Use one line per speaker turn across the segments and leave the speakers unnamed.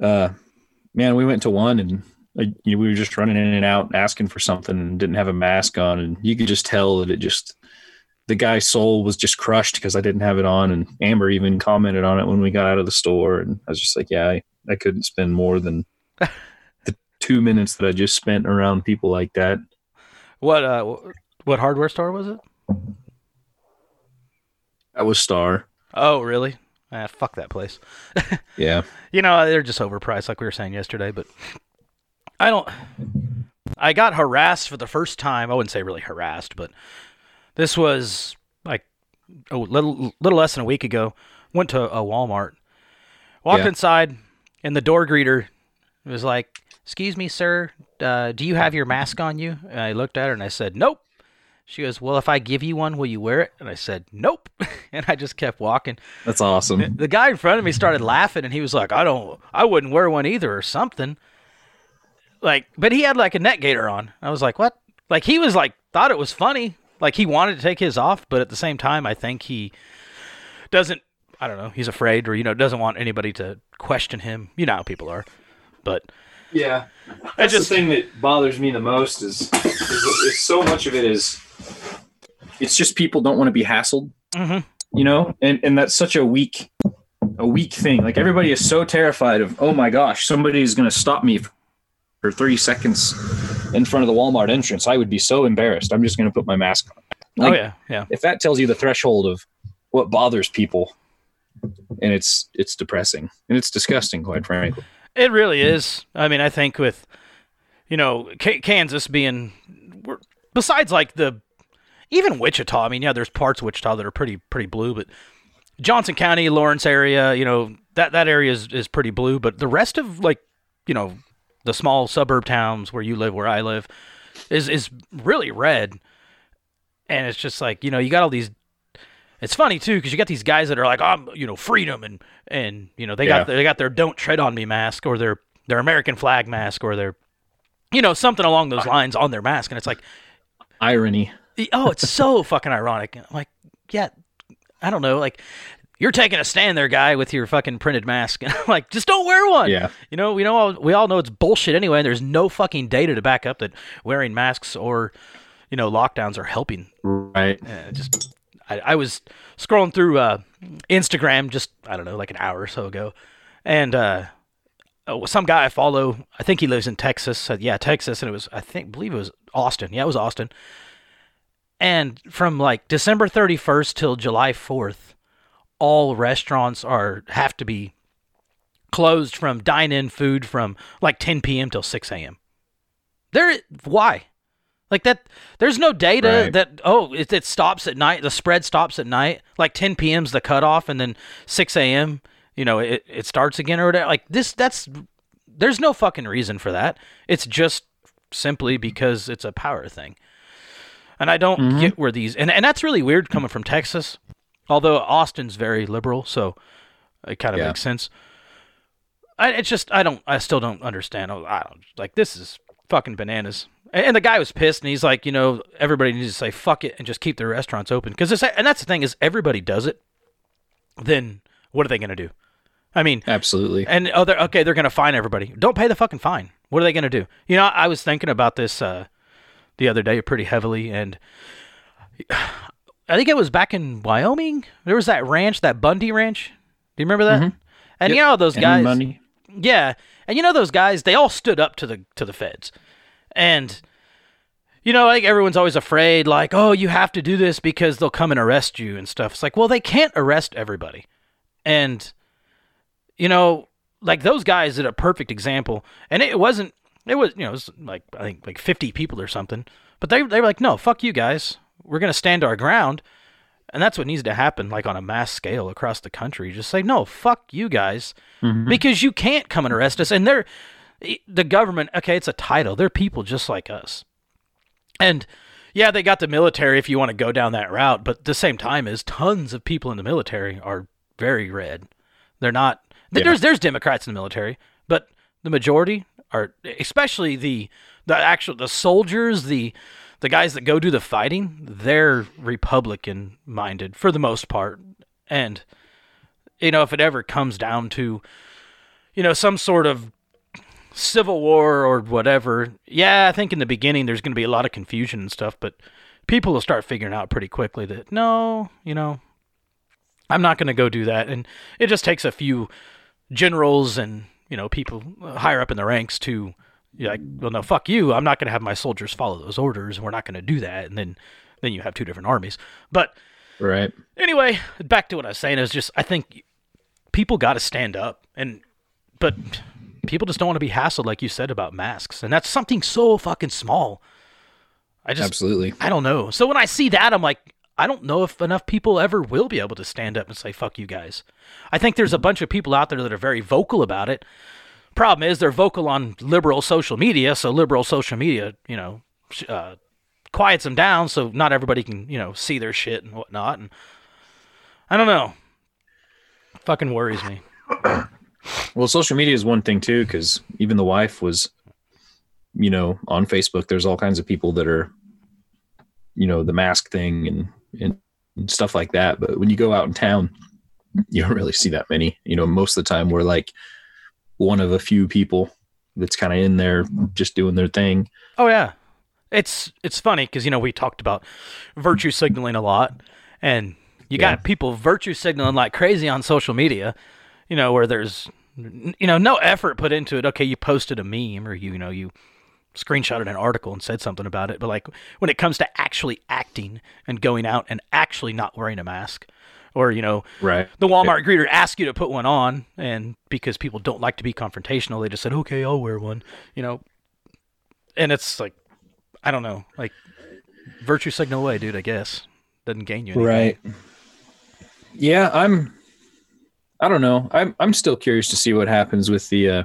Uh, man, we went to one and like, you know, we were just running in and out asking for something and didn't have a mask on, and you could just tell that it just the guy's soul was just crushed because I didn't have it on. And Amber even commented on it when we got out of the store, and I was just like, yeah, I, I couldn't spend more than the two minutes that I just spent around people like that.
What uh what hardware store was it?
That was Star.
Oh, really? Ah, fuck that place.
Yeah.
You know, they're just overpriced like we were saying yesterday, but I don't I got harassed for the first time. I wouldn't say really harassed, but this was like a little little less than a week ago. Went to a Walmart. Walked
Yeah.
inside and the door greeter was like, "Excuse me, sir. Uh, do you have your mask on you?" And I looked at her and I said, "Nope." She goes, "Well, if I give you one, will you wear it?" And I said, "Nope." and I just kept walking.
That's awesome.
The guy in front of me started laughing, and he was like, "I don't, I wouldn't wear one either, or something." Like, but he had like a neck gaiter on. I was like, "What?" Like he was like, thought it was funny. Like he wanted to take his off, but at the same time, I think he doesn't. I don't know. He's afraid, or you know, doesn't want anybody to question him. You know how people are. But
Yeah,
I
that's
just
the thing that bothers me the most is, is, is so much of it is it's just people don't want to be hassled,
Mhm.
you know, and and that's such a weak a weak thing. Like everybody is so terrified of, oh my gosh, somebody is going to stop me for thirty seconds in front of the Walmart entrance. I would be so embarrassed. I'm just going to put my mask on.
oh yeah, yeah.
If that tells you the threshold of what bothers people, and it's it's depressing and it's disgusting, quite frankly.
It really is. I mean, I think with you know K- Kansas being we're, besides like the even Wichita. I mean, yeah, there's parts of Wichita that are pretty pretty blue, but Johnson County, Lawrence area, you know that that area is is pretty blue. But the rest of like you know the small suburb towns where you live, where I live, is is really red. And it's just like you know you got all these. It's funny too because you got these guys that are like, I'm you know freedom and and you know they got they got their don't tread on me mask or their their American flag mask or their you know something along those lines on their mask and it's like
Irony.
Oh it's so fucking ironic. I'm like yeah, I don't know like. You're taking a stand there, guy, with your fucking printed mask. And I'm like, just don't wear one.
Yeah.
You know, we know all, we all know it's bullshit anyway. And There's no fucking data to back up that wearing masks or, you know, lockdowns are helping
Right.
uh, just I, I was scrolling through uh, Instagram just I don't know like an hour or so ago, and uh, uh, some guy I follow I think he lives in Texas yeah Texas and it was I think believe it was Austin yeah it was Austin, and from like December thirty first till July fourth, all restaurants are have to be closed from dine in food from like ten p.m. till six a.m. There why? Like that, there's no data
Right.
that oh it, it stops at night. The spread stops at night. Like 10 p.m.'s the cutoff, and then 6 a.m. You know it, it starts again or whatever. Like this, that's there's no fucking reason for that. It's just simply because it's a power thing. And I don't get where these and and that's really weird coming from Texas. Although Austin's very liberal, so it kind of
Yeah.
makes sense. I, it's just I don't I still don't understand. Oh, I don't like this is fucking bananas. And, and the guy was pissed, and he's like, you know, everybody needs to say fuck it and just keep their restaurants open because this and that's the thing is everybody does it. Then what are they gonna do? I mean,
Absolutely.
and oh, they're, okay, they're gonna fine everybody. Don't pay the fucking fine. What are they gonna do? You know, I was thinking about this uh, the other day pretty heavily, and I think it was back in Wyoming. There was that ranch, that Bundy Ranch. Do you remember that? Mm-hmm. And you know those guys.
Bundy.
Yeah, and you know those guys, they all stood up to the to the feds, and you know, like everyone's always afraid, like, oh, you have to do this because they'll come and arrest you and stuff. It's like, well, they can't arrest everybody, and you know, like those guys did a perfect example, and it wasn't. It was, you know, it was like I think like 50 people or something, but they they were like, no, fuck you guys, we're gonna stand our ground. And that's what needs to happen, like on a mass scale across the country. Just say, no, fuck you guys,
Mhm.
because you can't come and arrest us. And they're the government. Okay, it's a title. They're people just like us. And yeah, they got the military if you want to go down that route. But at the same time, is tons of people in the military are very red. They're not.
Yeah.
There's there's Democrats in the military, but the majority are, especially the the actual the soldiers, the the guys that go do the fighting, they're Republican minded for the most part. And you know, if it ever comes down to you know some sort of civil war or whatever, yeah, I think in the beginning there's going to be a lot of confusion and stuff, but people will start figuring out pretty quickly that no, you know, I'm not going to go do that, and it just takes a few generals and you know people higher up in the ranks to like, well, no, fuck you. I'm not going to have my soldiers follow those orders, and we're not going to do that. And then, then you have two different armies. But
Right.
anyway, back to what I was saying is just I think people got to stand up, and but people just don't want to be hassled, like you said about masks, and that's something so fucking small. I just
Absolutely.
I don't know. So when I see that, I'm like, I don't know if enough people ever will be able to stand up and say "fuck you guys." I think there's a bunch of people out there that are very vocal about it. Problem is, they're vocal on liberal social media, so liberal social media, you know, uh, quiets them down, so not everybody can, you know, see their shit and whatnot. And I don't know. Fucking worries me.
Well, social media is one thing too, because even the wife was, you know, on Facebook. There's all kinds of people that are, you know, the mask thing and and, and stuff like that. But when you go out in town, you don't really see that many. You know, most of the time we're like one of a few people that's kind of in there just doing their thing.
Oh yeah, it's it's funny because you know we talked about virtue signaling a lot, and you got people virtue signaling like crazy on social media. You know where there's you know no effort put into it. Okay, you posted a meme or you you know you screenshotted an article and said something about it, but like when it comes to actually acting and going out and actually not wearing a mask. Or you know,
Right.
the Walmart greeter asked you to put one on, and because people don't like to be confrontational, they just said, "Okay, I'll wear one." You know, and it's like, I don't know, like virtue signal away, dude. I guess doesn't gain you anything.
Right. Yeah, I'm. I don't know. I'm I'm still curious to see what happens with the uh,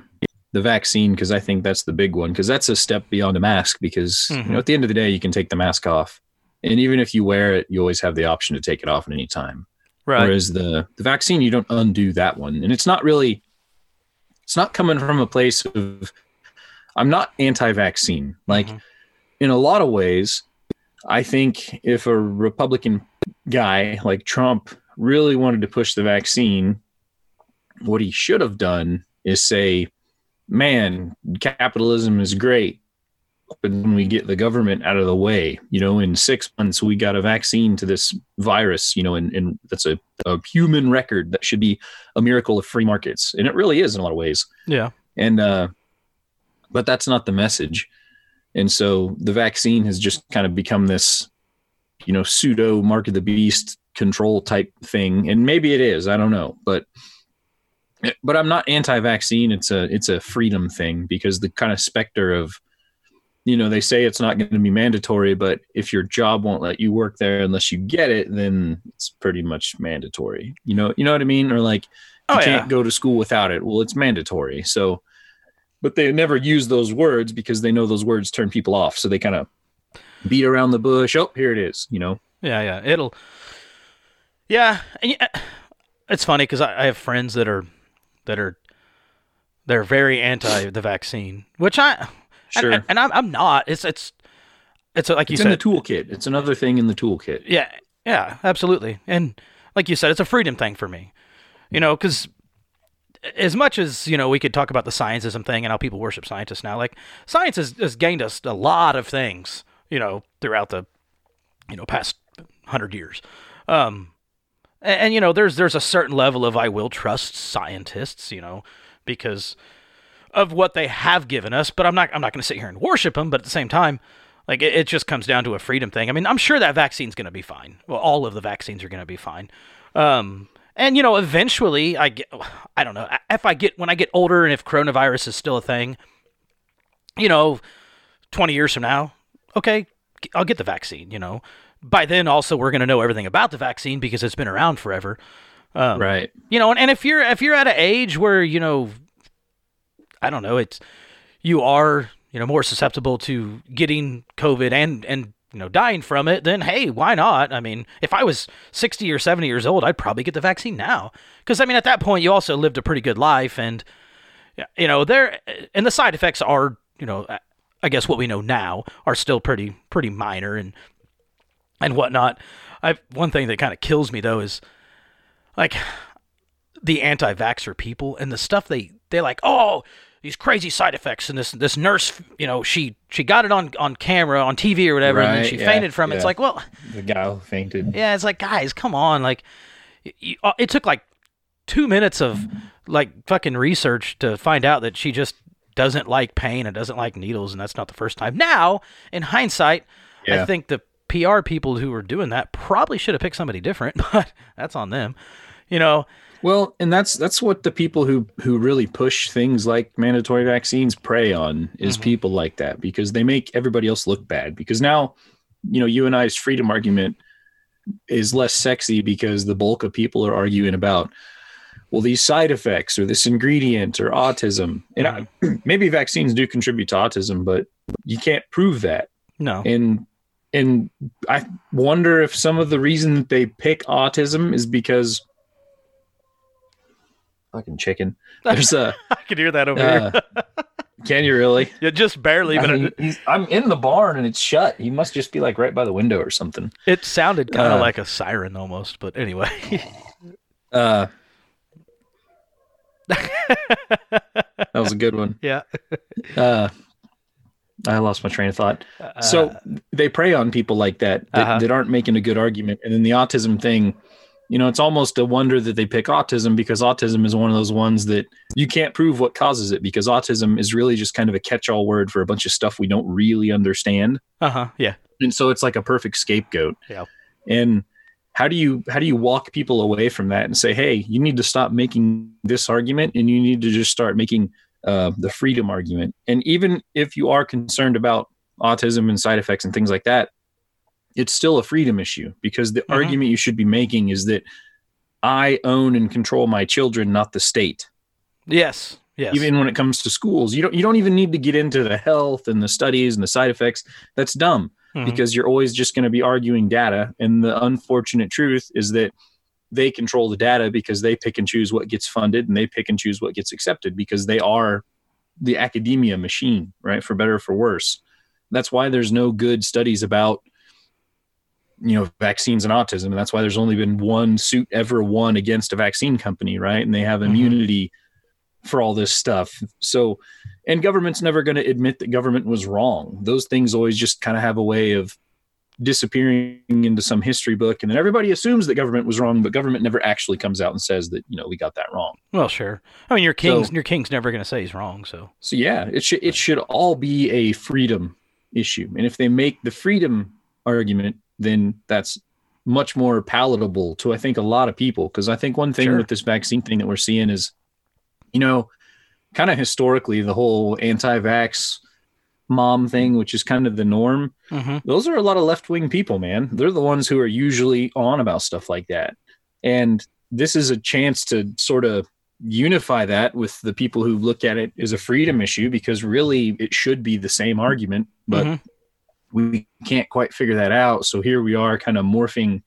the vaccine because I think that's the big one because that's a step beyond a mask because you
Mhm.
know at the end of the day you can take the mask off and even if you wear it you always have the option to take it off at any time.
Right.
Whereas the the vaccine you don't undo that one and it's not really it's not coming from a place of I'm not anti-vaccine. Like in a lot of ways, I think if a Republican guy like Trump really wanted to push the vaccine, what he should have done is say, man, capitalism is great. But when we get the government out of the way, you know, in six months, we got a vaccine to this virus, you know, and, and that's a, a human record that should be a miracle of free markets. And it really is in a lot of ways.
Yeah.
And, uh, but that's not the message. And so the vaccine has just kind of become this, you know, pseudo mark of the beast control type thing. And maybe it is, I don't know, but, but I'm not anti-vaccine. It's a, it's a freedom thing because the kind of specter of, you know, they say it's not going to be mandatory, but if your job won't let you work there unless you get it, then it's pretty much mandatory. You know, you know what I mean? Or like, you
Oh, yeah.
can't go to school without it. Well, it's mandatory. So, but they never use those words because they know those words turn people off. So they kind of beat around the bush. Oh, here it is. You know,
Yeah, yeah. It'll. Yeah, and yeah, uh, it's funny because I, I have friends that are that are they're very anti the vaccine, which I and-
Sure.
and, and I'm, I'm not. It's it's it's like you
it's
said.
in the toolkit. It's another thing in the toolkit.
Yeah, yeah, absolutely. And like you said, it's a freedom thing for me. You know, because as much as you know, we could talk about the scientism thing and how people worship scientists now. Like science has, has gained us a lot of things. You know, throughout the you know past hundred years. Um, and, and you know, there's there's a certain level of I will trust scientists. You know, because of what they have given us. But I'm not I'm not going to sit here and worship them. But at the same time, like it, it just comes down to a freedom thing. I mean, I'm sure that vaccine's going to be fine. Well, all of the vaccines are going to be fine. Um, and you know, eventually, I get I don't know if I get when I get older and if coronavirus is still a thing, you know, 20 years from now, okay, I'll get the vaccine. You know, by then also we're going to know everything about the vaccine because it's been around forever. Um,
right.
You know, and, and if you're if you're at an age where you know, I don't know, it's you are you know more susceptible to getting COVID and and you know dying from it, then hey, why not? I mean, if I was 60 or 70 years old, I'd probably get the vaccine now because I mean at that point you also lived a pretty good life and you know there and the side effects are you know I guess what we know now are still pretty pretty minor and and whatnot. I one thing that kind of kills me though is like the anti-vaxxer people and the stuff they they like. Oh, these crazy side effects and this this nurse, you know, she she got it on on camera on TV or whatever, and then she
yeah,
fainted from it. It's like, well,
The guy who fainted.
yeah, it's like guys, come on, like you, uh, it took like two minutes of like fucking research to find out that she just doesn't like pain and doesn't like needles, and that's not the first time. Now, in hindsight, I think the PR people who were doing that probably should have picked somebody different, but that's on them. You know,
Well, and that's that's what the people who who really push things like mandatory vaccines prey on is mm-hmm. people like that because they make everybody else look bad. Because now, you know, you and I's freedom argument is less sexy because the bulk of people are arguing about well these side effects or this ingredient or autism. And I, mm-hmm. maybe vaccines do contribute to autism, but you can't prove that.
no,
and and I wonder if some of the reason that they pick autism is because fucking chicken. There's a
I could hear that over here.
uh, can you really?
Yeah, just barely,
I
but
mean,
it,
he's, I'm in the barn and it's shut. He must just be like right by the window or something.
it sounded kind of
uh,
like a siren almost. But anyway,
Uh, that was a good one.
yeah.
Uh, I lost my train of thought. so they prey on people like that that,
Uh-huh.
that aren't making a good argument. And then the autism thing, you know, it's almost a wonder that they pick autism because autism is one of those ones that you can't prove what causes it because autism is really just kind of a catch-all word for a bunch of stuff we don't really understand.
Uh huh. Yeah.
And so it's like a perfect scapegoat.
Yeah.
And how do you how do you walk people away from that and say, hey, you need to stop making this argument and you need to just start making uh, the freedom argument. And even if you are concerned about autism and side effects and things like that, it's still a freedom issue because the
Mhm.
argument you should be making is that I own and control my children, not the state.
Yes. Yes.
Even when it comes to schools, you don't you don't even need to get into the health and the studies and the side effects. That's dumb
Mhm.
because you're always just going to be arguing data. And the unfortunate truth is that they control the data because they pick and choose what gets funded and they pick and choose what gets accepted because they are the academia machine, right? For better or for worse. That's why there's no good studies about you know vaccines and autism and that's why there's only been one suit ever won against a vaccine company right and they have
Mhm.
immunity for all this stuff so and government's never going to admit that government was wrong those things always just kind of have a way of disappearing into some history book and then everybody assumes that government was wrong but government never actually comes out and says that you know we got that wrong
well, sure. I mean, your king's
So-
your king's never going to say he's wrong. So
so yeah it should it should all be a freedom issue and if they make the freedom argument then that's much more palatable to i think a lot of people because i think one thing
Sure.
with this vaccine thing that we're seeing is you know kind of historically the whole anti-vax mom thing which is kind of the norm.
Hmm
those are a lot of left-wing people man. They're the ones who are usually on about stuff like that. And this is a chance to sort of unify that with the people who look at it as a freedom issue because really it should be the same argument but
Mhm.
we can't quite figure that out. So here we are kind of morphing.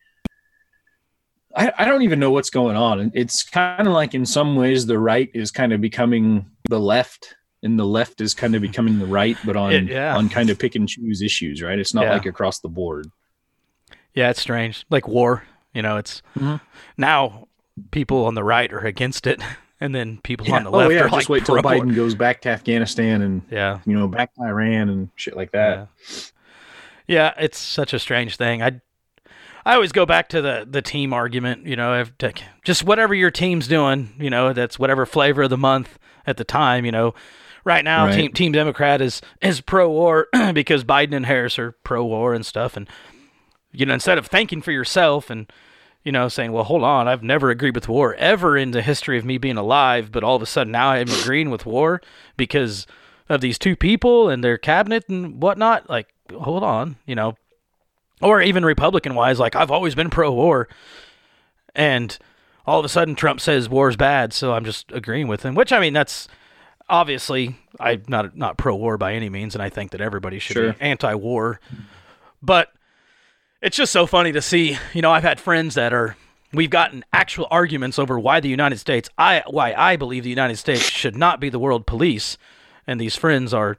I, I don't even know what's going on. It's kind of like in some ways the right is kind of becoming the left and the left is kind of becoming the right but on
It- yeah.
on kind of pick and choose issues right it's not
Yeah.
like across the board
yeah, it's strange. Like war, you know, it's
Mhm.
now people on the right are against it, and then people on the
oh
left
yeah
are
just
like
wait till biden goes back to afghanistan and
Yeah,
you know back to iran and shit like that
yeah, yeah. It's such a strange thing. I, I always go back to the the team argument. You know, if, just whatever your team's doing. You know, that's whatever flavor of the month at the time. You know, right now,
Right.
Team Team Democrat is is pro war because Biden and Harris are pro war and stuff. And you know, instead of thanking for yourself and you know saying, "Well, hold on, I've never agreed with war ever in the history of me being alive," but all of a sudden now I'm agreeing with war because of these two people and their cabinet and whatnot. Like, hold on, you know, or even Republican wise, like I've always been pro war, and all of a sudden Trump says war's bad, so I'm just agreeing with him. Which I mean, that's obviously I'm not not pro war by any means, and I think that everybody should
Sure.
be anti war, but it's just so funny to see. You know, I've had friends that are. We've gotten actual arguments over why the United States, I why I believe the United States should not be the world police, and these friends are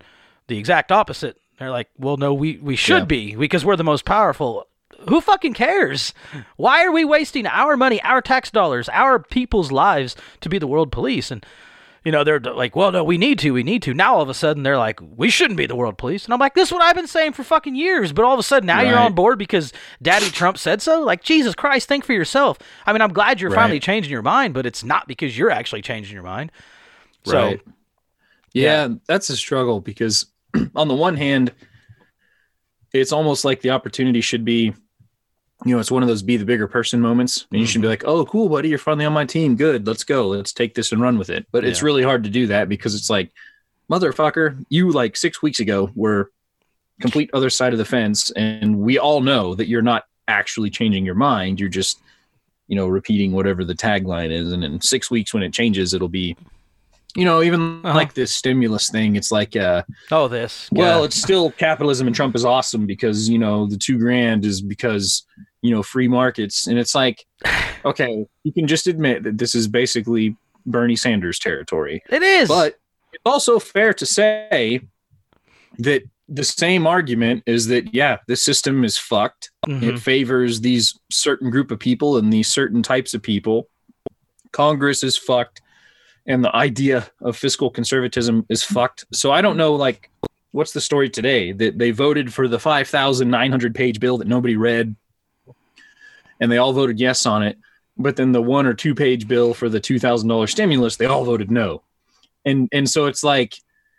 the exact opposite. They're like, well, no, we we should
Yeah.
be because we're the most powerful. Who fucking cares? Why are we wasting our money, our tax dollars, our people's lives to be the world police? And you know, they're like, well, no, we need to, we need to. Now all of a sudden they're like, we shouldn't be the world police. And I'm like, this is what I've been saying for fucking years. But all of a sudden now you're on board because Daddy Trump said so. Like, Jesus Christ, think for yourself. I mean, I'm glad you're
Right.
finally changing your mind, but it's not because you're actually changing your mind. So,
Right. Yeah, that's a struggle because on the one hand, it's almost like the opportunity should be, you know, it's one of those be the bigger person moments. And you should be like, oh, cool, buddy, you're finally on my team. Good. Let's go. Let's take this and run with it. But it's really hard to do that because it's like, motherfucker, you like six weeks ago were complete other side of the fence. And we all know that you're not actually changing your mind. You're just, you know, repeating whatever the tagline is. And in six weeks when it changes, it'll be, you know, even
Uh-huh.
like this stimulus thing, it's like, uh,
oh, this.
well,
yeah.
it's still capitalism and Trump is awesome because, you know, the two grand is because, you know, free markets. And it's like, okay, you can just admit that this is basically Bernie Sanders territory.
it is.
But it's also fair to say that the same argument is that, yeah, the system is fucked.
Mhm.
It favors these certain group of people and these certain types of people. Congress is fucked. And the idea of fiscal conservatism is fucked. So I don't know, like, what's the story today? That they voted for the 5,900 page bill that nobody read, and they all voted yes on it. But then the one or two page bill for the $2,000 stimulus, they all voted no. And, and so it's like,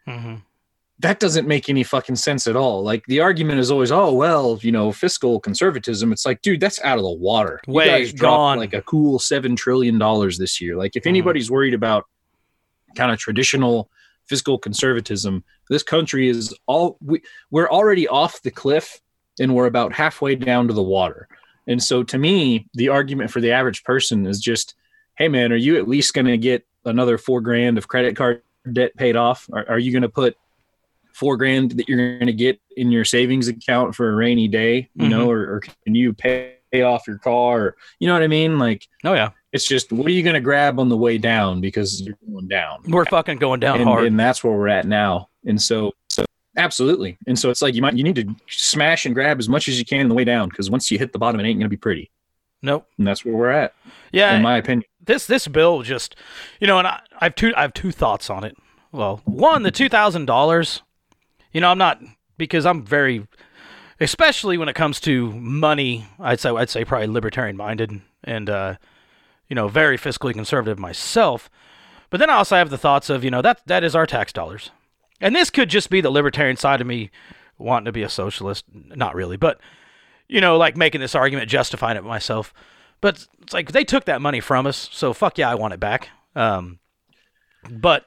Mhm.
that doesn't make any fucking sense at all. Like the argument is always, oh well, you know, fiscal conservatism. It's like, dude, that's out of the water. You
Way
guys dropped
gone.
like a cool seven trillion dollars this year. Like if
Mhm.
anybody's worried about kind of traditional fiscal conservatism, this country is all we, we're already off the cliff and we're about halfway down to the water. And so to me, the argument for the average person is just, hey man, are you at least going to get another four grand of credit card debt paid off? Are, are you going to put four grand that you're going to get in your savings account for a rainy day, you mm-hmm. know, or, or can you pay, off your car? Or, you know what I mean? Like,
oh, yeah.
it's just, what are you going to grab on the way down because you're going down?
We're fucking going down
and,
hard.
and that's where we're at now. And so absolutely. And so it's like you might you need to smash and grab as much as you can on the way down because once you hit the bottom, it ain't going to be pretty.
nope.
And that's where we're at,
Yeah.
in my opinion.
this this bill just you know and I, I have two I have two thoughts on it. Well, one the two thousand dollars. You know I'm not because I'm very, especially when it comes to money. I'd say I'd say probably libertarian minded and uh, you know very fiscally conservative myself. But then I also have the thoughts of you know that that is our tax dollars, and this could just be the libertarian side of me wanting to be a socialist. Not really, but you know like making this argument, justifying it myself. But it's like they took that money from us, so fuck yeah, I want it back. Um, but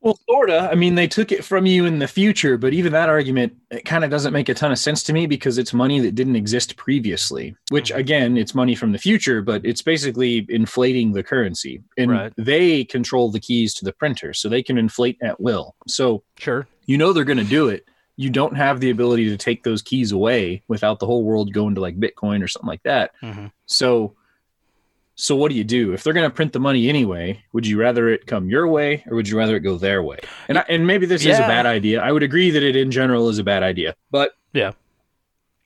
Well, sorta. I mean, they took it from you in the future, but even that argument it kind of doesn't make a ton of sense to me because it's money that didn't exist previously. Which
Mm-hmm.
again, it's money from the future, but it's basically inflating the currency, and
Right.
they control the keys to the printer, so they can inflate at will. So
sure,
you know they're going to do it. You don't have the ability to take those keys away without the whole world going to like Bitcoin or something like that.
Mhm.
So, so what do you do if they're going to print the money anyway? Would you rather it come your way or would you rather it go their way? And I, and maybe this is a bad idea. I would agree that it in general is a bad idea, but
Yeah.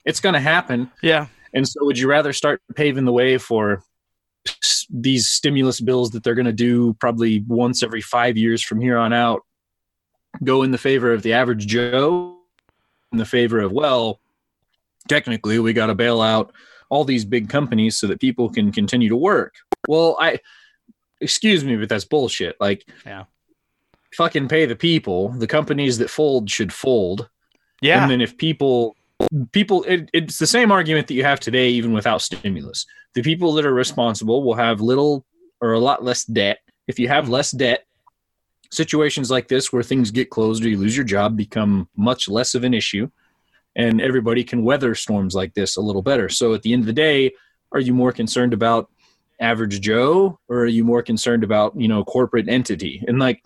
it's going to happen.
yeah,
And so, would you rather start paving the way for these stimulus bills that they're going to do probably once every five years from here on out go in the favor of the average Joe, in the favor of, well, technically, we got to bail out all these big companies so that people can continue to work. Well, I excuse me, but that's bullshit. Like,
Yeah.
fucking pay the people. The companies that fold should fold.
Yeah.
And then if people people it, it's the same argument that you have today even without stimulus. The people that are responsible will have little or a lot less debt. If you have less debt, situations like this where things get closed or you lose your job become much less of an issue and everybody can weather storms like this a little better. So at the end of the day, are you more concerned about average Joe or are you more concerned about, you know, corporate entity? And like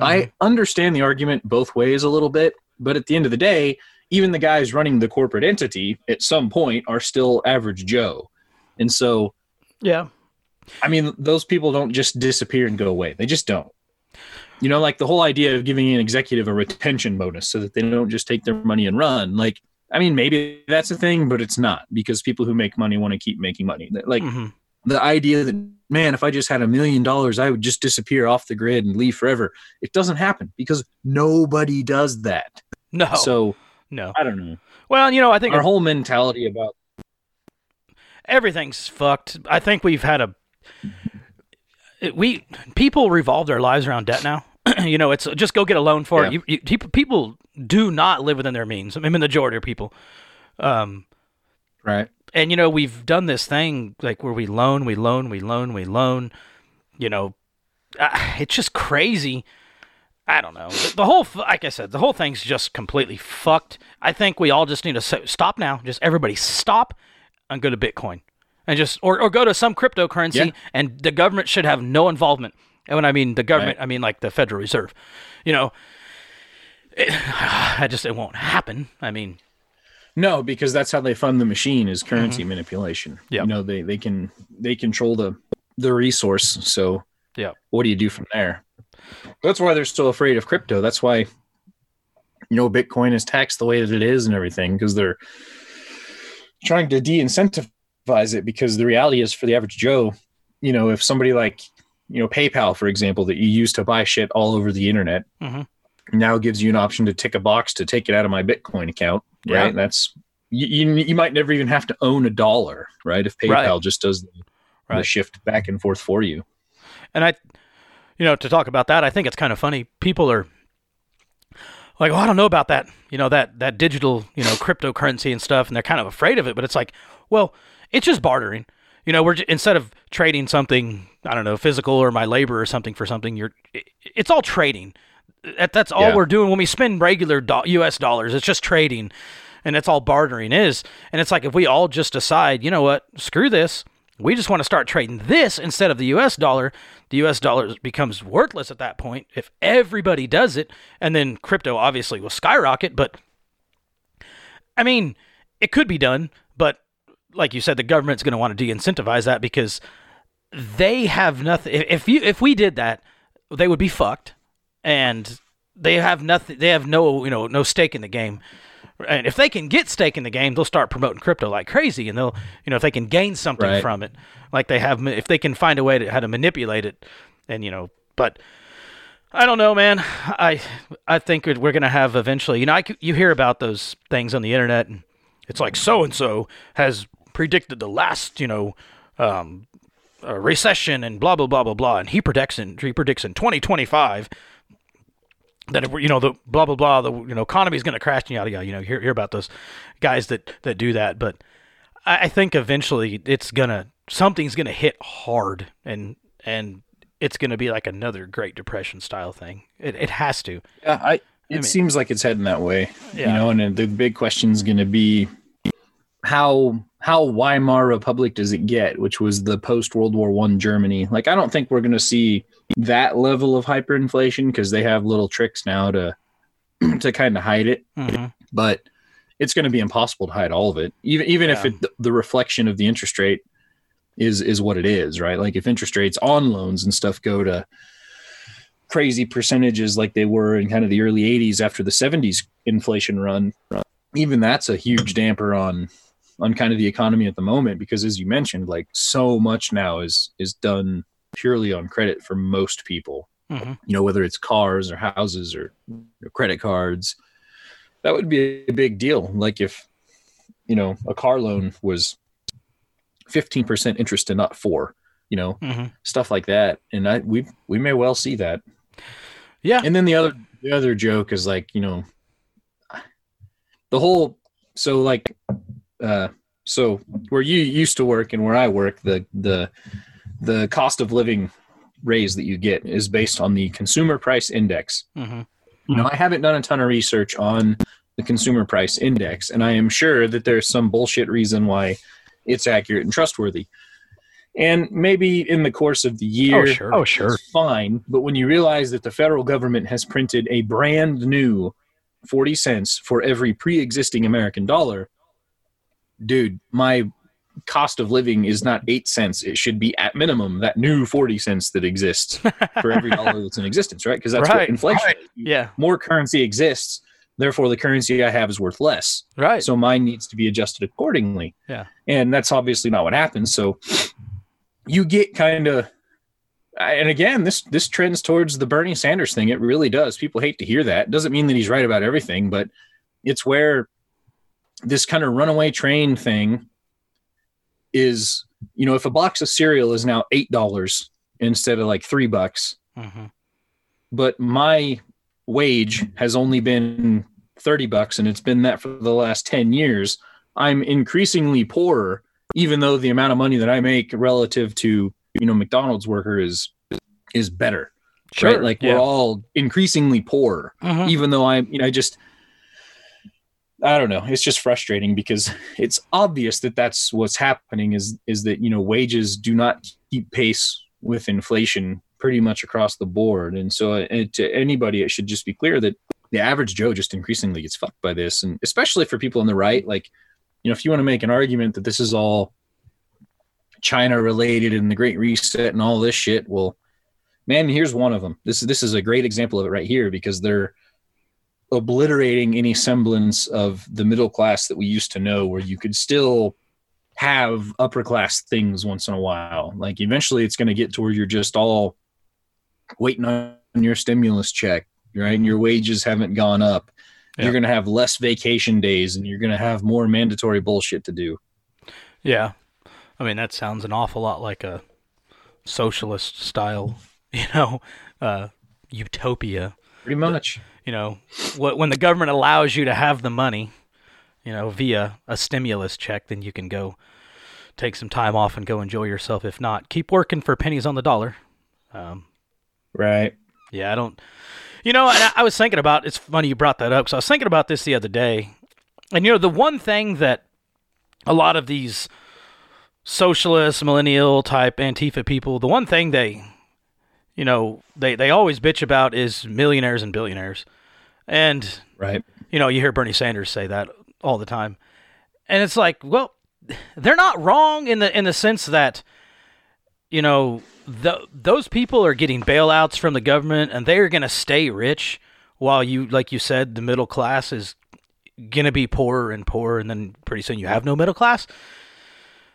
I mm-hmm. understand the argument both ways a little bit, but at the end of the day, even the guys running the corporate entity at some point are still average Joe. And so,
yeah.
I mean, those people don't just disappear and go away. They just don't. You know, like the whole idea of giving an executive a retention bonus so that they don't just take their money and run. Like, I mean, maybe that's a thing, but it's not because people who make money want to keep making money. Like,
Mm-hmm.
the idea that man if i just had a million dollars i would just disappear off the grid and leave forever it doesn't happen because nobody does that
No.
so
no.
i don't know
Well, you know, I think
our whole mentality about
everything's fucked. I think we've had a we people revolve their lives around debt now. you know, it's just go get a loan for it. You, you, people, people do not live within their means. I mean, the majority of people. Um,
right
and you know, we've done this thing like where we loan, we loan, we loan, we loan. You know, uh, it's just crazy. I don't know. The, the whole, like I said, the whole thing's just completely fucked. I think we all just need to stop now. Just everybody stop and go to Bitcoin, and just or, or go to some cryptocurrency,
Yeah.
and the government should have no involvement. And when I mean the government, I mean like the Federal Reserve. You know, it, I just it won't happen. I mean,
no because that's how they fund the machine is mm-hmm. currency manipulation
Yep.
you know they they can they control the the resource so
yeah,
what do you do from there that's why they're still afraid of crypto that's why you know bitcoin is taxed the way that it is and everything because they're trying to de-incentivize it because the reality is for the average joe you know if somebody like you know paypal for example that you use to buy shit all over the internet
Mhm.
now gives you an option to tick a box to take it out of my bitcoin account
Yeah.
right that's you, you, you might never even have to own a dollar right if paypal
Right.
just does the, the shift back and forth for you
And I, you know, to talk about that, I think it's kind of funny. People are like, "Oh, I don't know about that." You know, that that digital, you know, cryptocurrency and stuff, and they're kind of afraid of it. But it's like, well, it's just bartering. You know, we're j- instead of trading something, I don't know, physical or my labor or something for something, you're, it's all trading. That, that's all
Yeah.
we're doing when we spend regular do- U.S. dollars. It's just trading, and that's all bartering is. And it's like if we all just decide, you know what, screw this, we just want to start trading this instead of the U.S. dollar. The U.S. dollar becomes worthless at that point if everybody does it, and then crypto obviously will skyrocket. But I mean, it could be done, but like you said, the government's going to want to de-incentivize that because they have nothing. if- If you if we did that, they would be fucked, and they have nothing. They have no you know no stake in the game. And if they can get stake in the game, they'll start promoting crypto like crazy, and they'll you know if they can gain something
Right.
from it, like they have if they can find a way to how to manipulate it, and you know, but. I don't know, man. I I think we're gonna have eventually. You know, I you hear about those things on the internet, and it's like so and so has predicted the last, you know, um, uh, recession and blah blah blah blah blah, and he predicts in he predicts in 2025 that if you know the blah blah blah the you know economy is going to crash and yada yada. You know, hear hear about those guys that that do that, but I, I think eventually it's gonna something's gonna hit hard and and it's gonna be like another Great Depression style thing. It it has to.
Yeah, I. It
mean-
seems like it's heading that way.
Yeah.
You know, and the big question is going to be how how Weimar Republic does it get, which was the post World War One Germany. Like, I don't think we're going to see that level of hyperinflation because they have little tricks now to to kind of hide it.
Mhm.
But it's going to be impossible to hide all of it, even even if it, the reflection of the interest rate is is what it is, right? Like if interest rates on loans and stuff go to crazy percentages like they were in kind of the early 80s after the 70s inflation run even that's a huge damper on on kind of the economy at the moment because as you mentioned like so much now is is done purely on credit for most people
Mhm.
you know whether it's cars or houses or you know, credit cards that would be a big deal like if you know a car loan was 15% interest and not four, you know,
Mhm.
stuff like that. And I, we, we may well see that.
Yeah.
And then the other, the other joke is like, you know, the whole, so like, uh, so where you used to work and where I work, the, the, the cost of living raise that you get is based on the consumer price index.
hmm
You know, I haven't done a ton of research on the consumer price index, and I am sure that there's some bullshit reason why it's accurate and trustworthy. And maybe in the course of the year,
Oh, sure.
Oh, sure.
it's fine. But when you realize that the federal government has printed a brand new 40 cents for every pre existing American dollar, dude, my cost of living is not eight cents. It should be at minimum that new 40 cents that exists for every dollar that's in existence, right? Because that's
Right.
what inflation is.
Yeah.
More currency exists, therefore the currency I have is worth less.
Right.
So mine needs to be adjusted accordingly.
Yeah.
And that's obviously not what happens. So you get kind of and again, this this trends towards the Bernie Sanders thing. It really does. People hate to hear that. Doesn't mean that he's right about everything, but it's where this kind of runaway train thing is, you know, if a box of cereal is now eight dollars instead of like three bucks,
hmm
but my wage has only been 30 bucks and it's been that for the last 10 years i'm increasingly poorer even though the amount of money that i make relative to you know mcdonald's worker is is better
Sure.
right like
yeah.
we're all increasingly poorer
Mhm.
even though i'm you know I just i don't know. It's just frustrating because it's obvious that that's what's happening is is that you know wages do not keep pace with inflation pretty much across the board. And so uh, to anybody it should just be clear that the average joe just increasingly gets fucked by this. And especially for people on the right like you know if you want to make an argument that this is all china related and the great reset and all this shit well man here's one of them. This this is a great example of it right here because they're obliterating any semblance of the middle class that we used to know where you could still have upper class things once in a while like eventually it's going to get to where you're just all waiting on your stimulus check right and your wages haven't gone up
Yeah.
you're going to have less vacation days and you're going to have more mandatory bullshit to do
Yeah. I mean, that sounds an awful lot like a socialist style, you know, uh, utopia.
pretty much
You know, wh- when the government allows you to have the money, you know, via a stimulus check, then you can go take some time off and go enjoy yourself. If not, keep working for pennies on the dollar. Um,
right
yeah, I don't. You know, and I, I was thinking about. It's funny you brought that up. So I was thinking about this the other day, and you know, the one thing that a lot of these socialist, millennial type Antifa people, the one thing they, you know, they they always bitch about is millionaires and billionaires, and
right
you know, you hear Bernie Sanders say that all the time. And it's like, well, they're not wrong in the in the sense that you know, th- those people are getting bailouts from the government and they're going to stay rich while you like you said the middle class is going to be poorer and poorer and then pretty soon you have no middle class.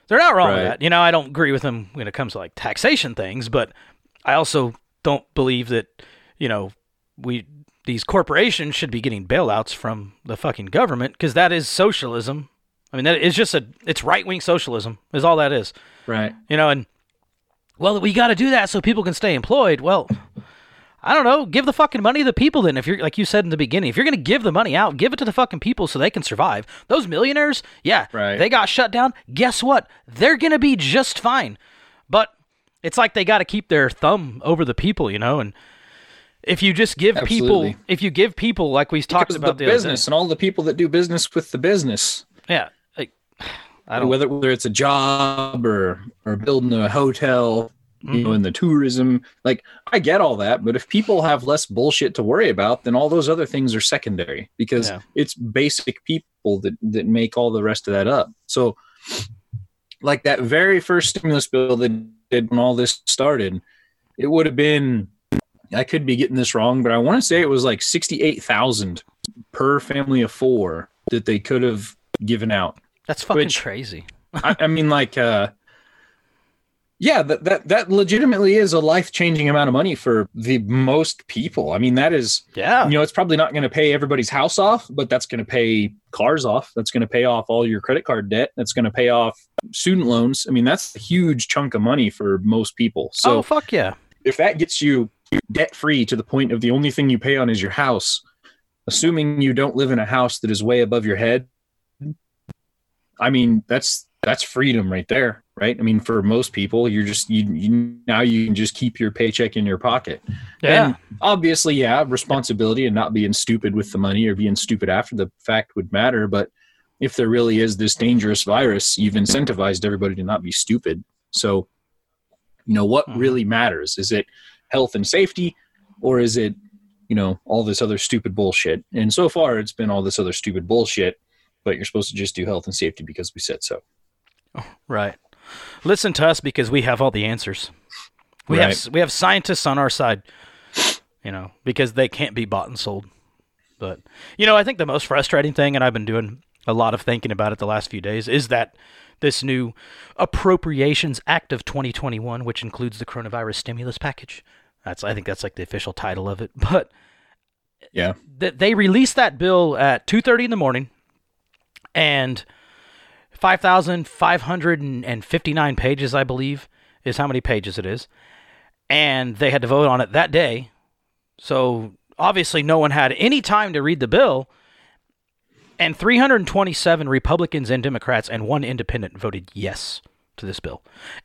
They're not wrong with that. You know, I don't agree with them when it comes to like taxation things, but I also don't believe that, you know, we these corporations should be getting bailouts from the fucking government because that is socialism. I mean, that is just a it's right wing socialism is all that is.
right
You know, and well, we got to do that so people can stay employed. Well, I don't know. Give the fucking money to the people then. If you're like you said in the beginning, if you're gonna give the money out, give it to the fucking people so they can survive. Those millionaires, yeah,
Right.
they got shut down. Guess what? They're gonna be just fine. But it's like they got to keep their thumb over the people, you know. And if you just give
Absolutely.
people, if you give people like we talked about
the
the,
business and all the people that do business with the business
yeah, like, I don't.
whether whether it's a job or or building a hotel you
Mm-hmm.
know in the tourism like i get all that but if people have less bullshit to worry about then all those other things are secondary because
Yeah.
it's basic people that that make all the rest of that up so like that very first stimulus bill that did when all this started it would have been i could be getting this wrong but i want to say it was like 68000 per family of four that they could have given out
That's fucking
which-
crazy.
I, I mean, like, uh, yeah, that, that that legitimately is a life changing amount of money for the most people. I mean, that is,
Yeah.
you know, it's probably not going to pay everybody's house off, but that's going to pay cars off. That's going to pay off all your credit card debt. That's going to pay off student loans. I mean, that's a huge chunk of money for most people. So
oh fuck yeah!
if that gets you debt free to the point of the only thing you pay on is your house, assuming you don't live in a house that is way above your head, I mean, that's that's freedom right there, right? I mean, for most people, you're just you, you now you can just keep your paycheck in your pocket.
Yeah.
And obviously, yeah, responsibility and not being stupid with the money or being stupid after the fact would matter, but if there really is this dangerous virus, you've incentivized everybody to not be stupid. So, you know, what
Mhm.
really matters? Is it health and safety or is it, you know, all this other stupid bullshit? And so far it's been all this other stupid bullshit, but you're supposed to just do health and safety because we said so.
Oh, right. Listen to us because we have all the answers. We
Right.
have we have scientists on our side. You know, because they can't be bought and sold. But you know, I think the most frustrating thing, and I've been doing a lot of thinking about it the last few days, is that this new Appropriations Act of 2021, which includes the coronavirus stimulus package. That's I think that's like the official title of it. But
Yeah.
that they released that bill at 2:30 in the morning and 5559 pages I believe is how many pages it is and they had to vote on it that day so obviously no one had any time to read the bill and 327 Republicans and Democrats and one independent voted yes to this bill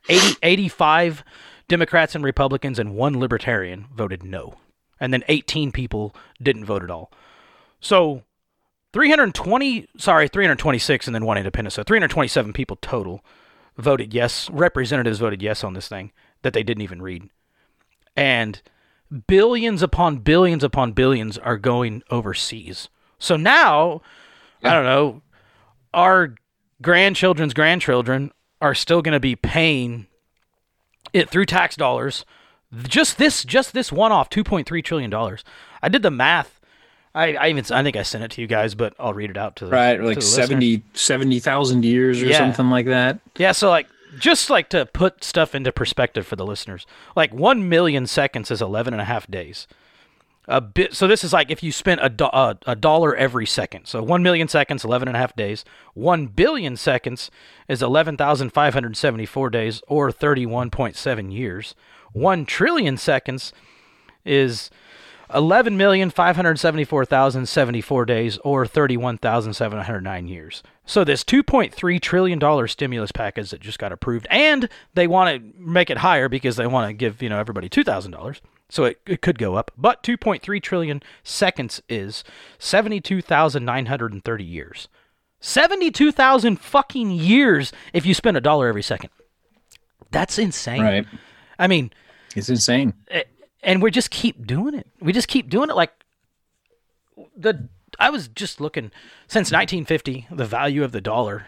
80, 85 Democrats and Republicans and one libertarian voted no. And then 18 people didn't vote at all. So 320 sorry 326 and then one independent. So 327 people total voted yes representatives voted yes on this thing that they didn't even read. And billions upon billions upon billions are going overseas. So now i don't know our grandchildren's grandchildren are still going to be paying it through tax dollars just this just this one off 2.3 trillion dollars i did the math I, I even I think I sent it to you guys, but I'll read it out to the
Right.
to
Like
the listeners.
70 70,000 years or
Yeah.
something like that.
Yeah, so like just like to put stuff into perspective for the listeners, like one million seconds is 11 and a half days. A bit. So this is like if you spent a, do- uh, a dollar every second. So one million seconds, 11 and a half days. One billion seconds is 11,574 days, or 31.7 years. One trillion seconds is 11,574,074 days or 31,709 years. So this 2.3 trillion dollar stimulus package that just got approved and they want to make it higher because they want to give, you know, everybody $2,000. So it, it could go up, but 2.3 trillion seconds is 72,930 years. 72,000 fucking years if you spend a dollar every second. That's insane.
Right.
I mean,
It's insane.
Eh, and we just keep doing it. We just keep doing it. Like the I was just looking since 1950, the value of the dollar.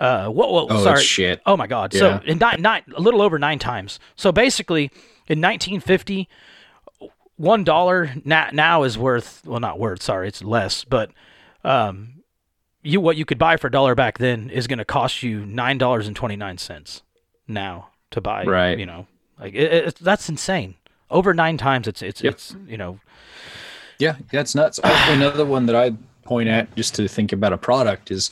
Uh, what? what
Oh,
sorry.
shit.
Oh my God.
Yeah.
So in nine, nine, a little over nine times. So basically, in 1950, one dollar now, now is worth well, not worth. Sorry, it's less. But um, you what you could buy for a dollar back then is going to cost you nine dollars and twenty nine cents now to buy.
Right.
You know, like it, it, that's insane. Over nine times, it's it's
Yep.
it's you know
Yeah, that's nuts. I- Another one that I point at just to think about a product is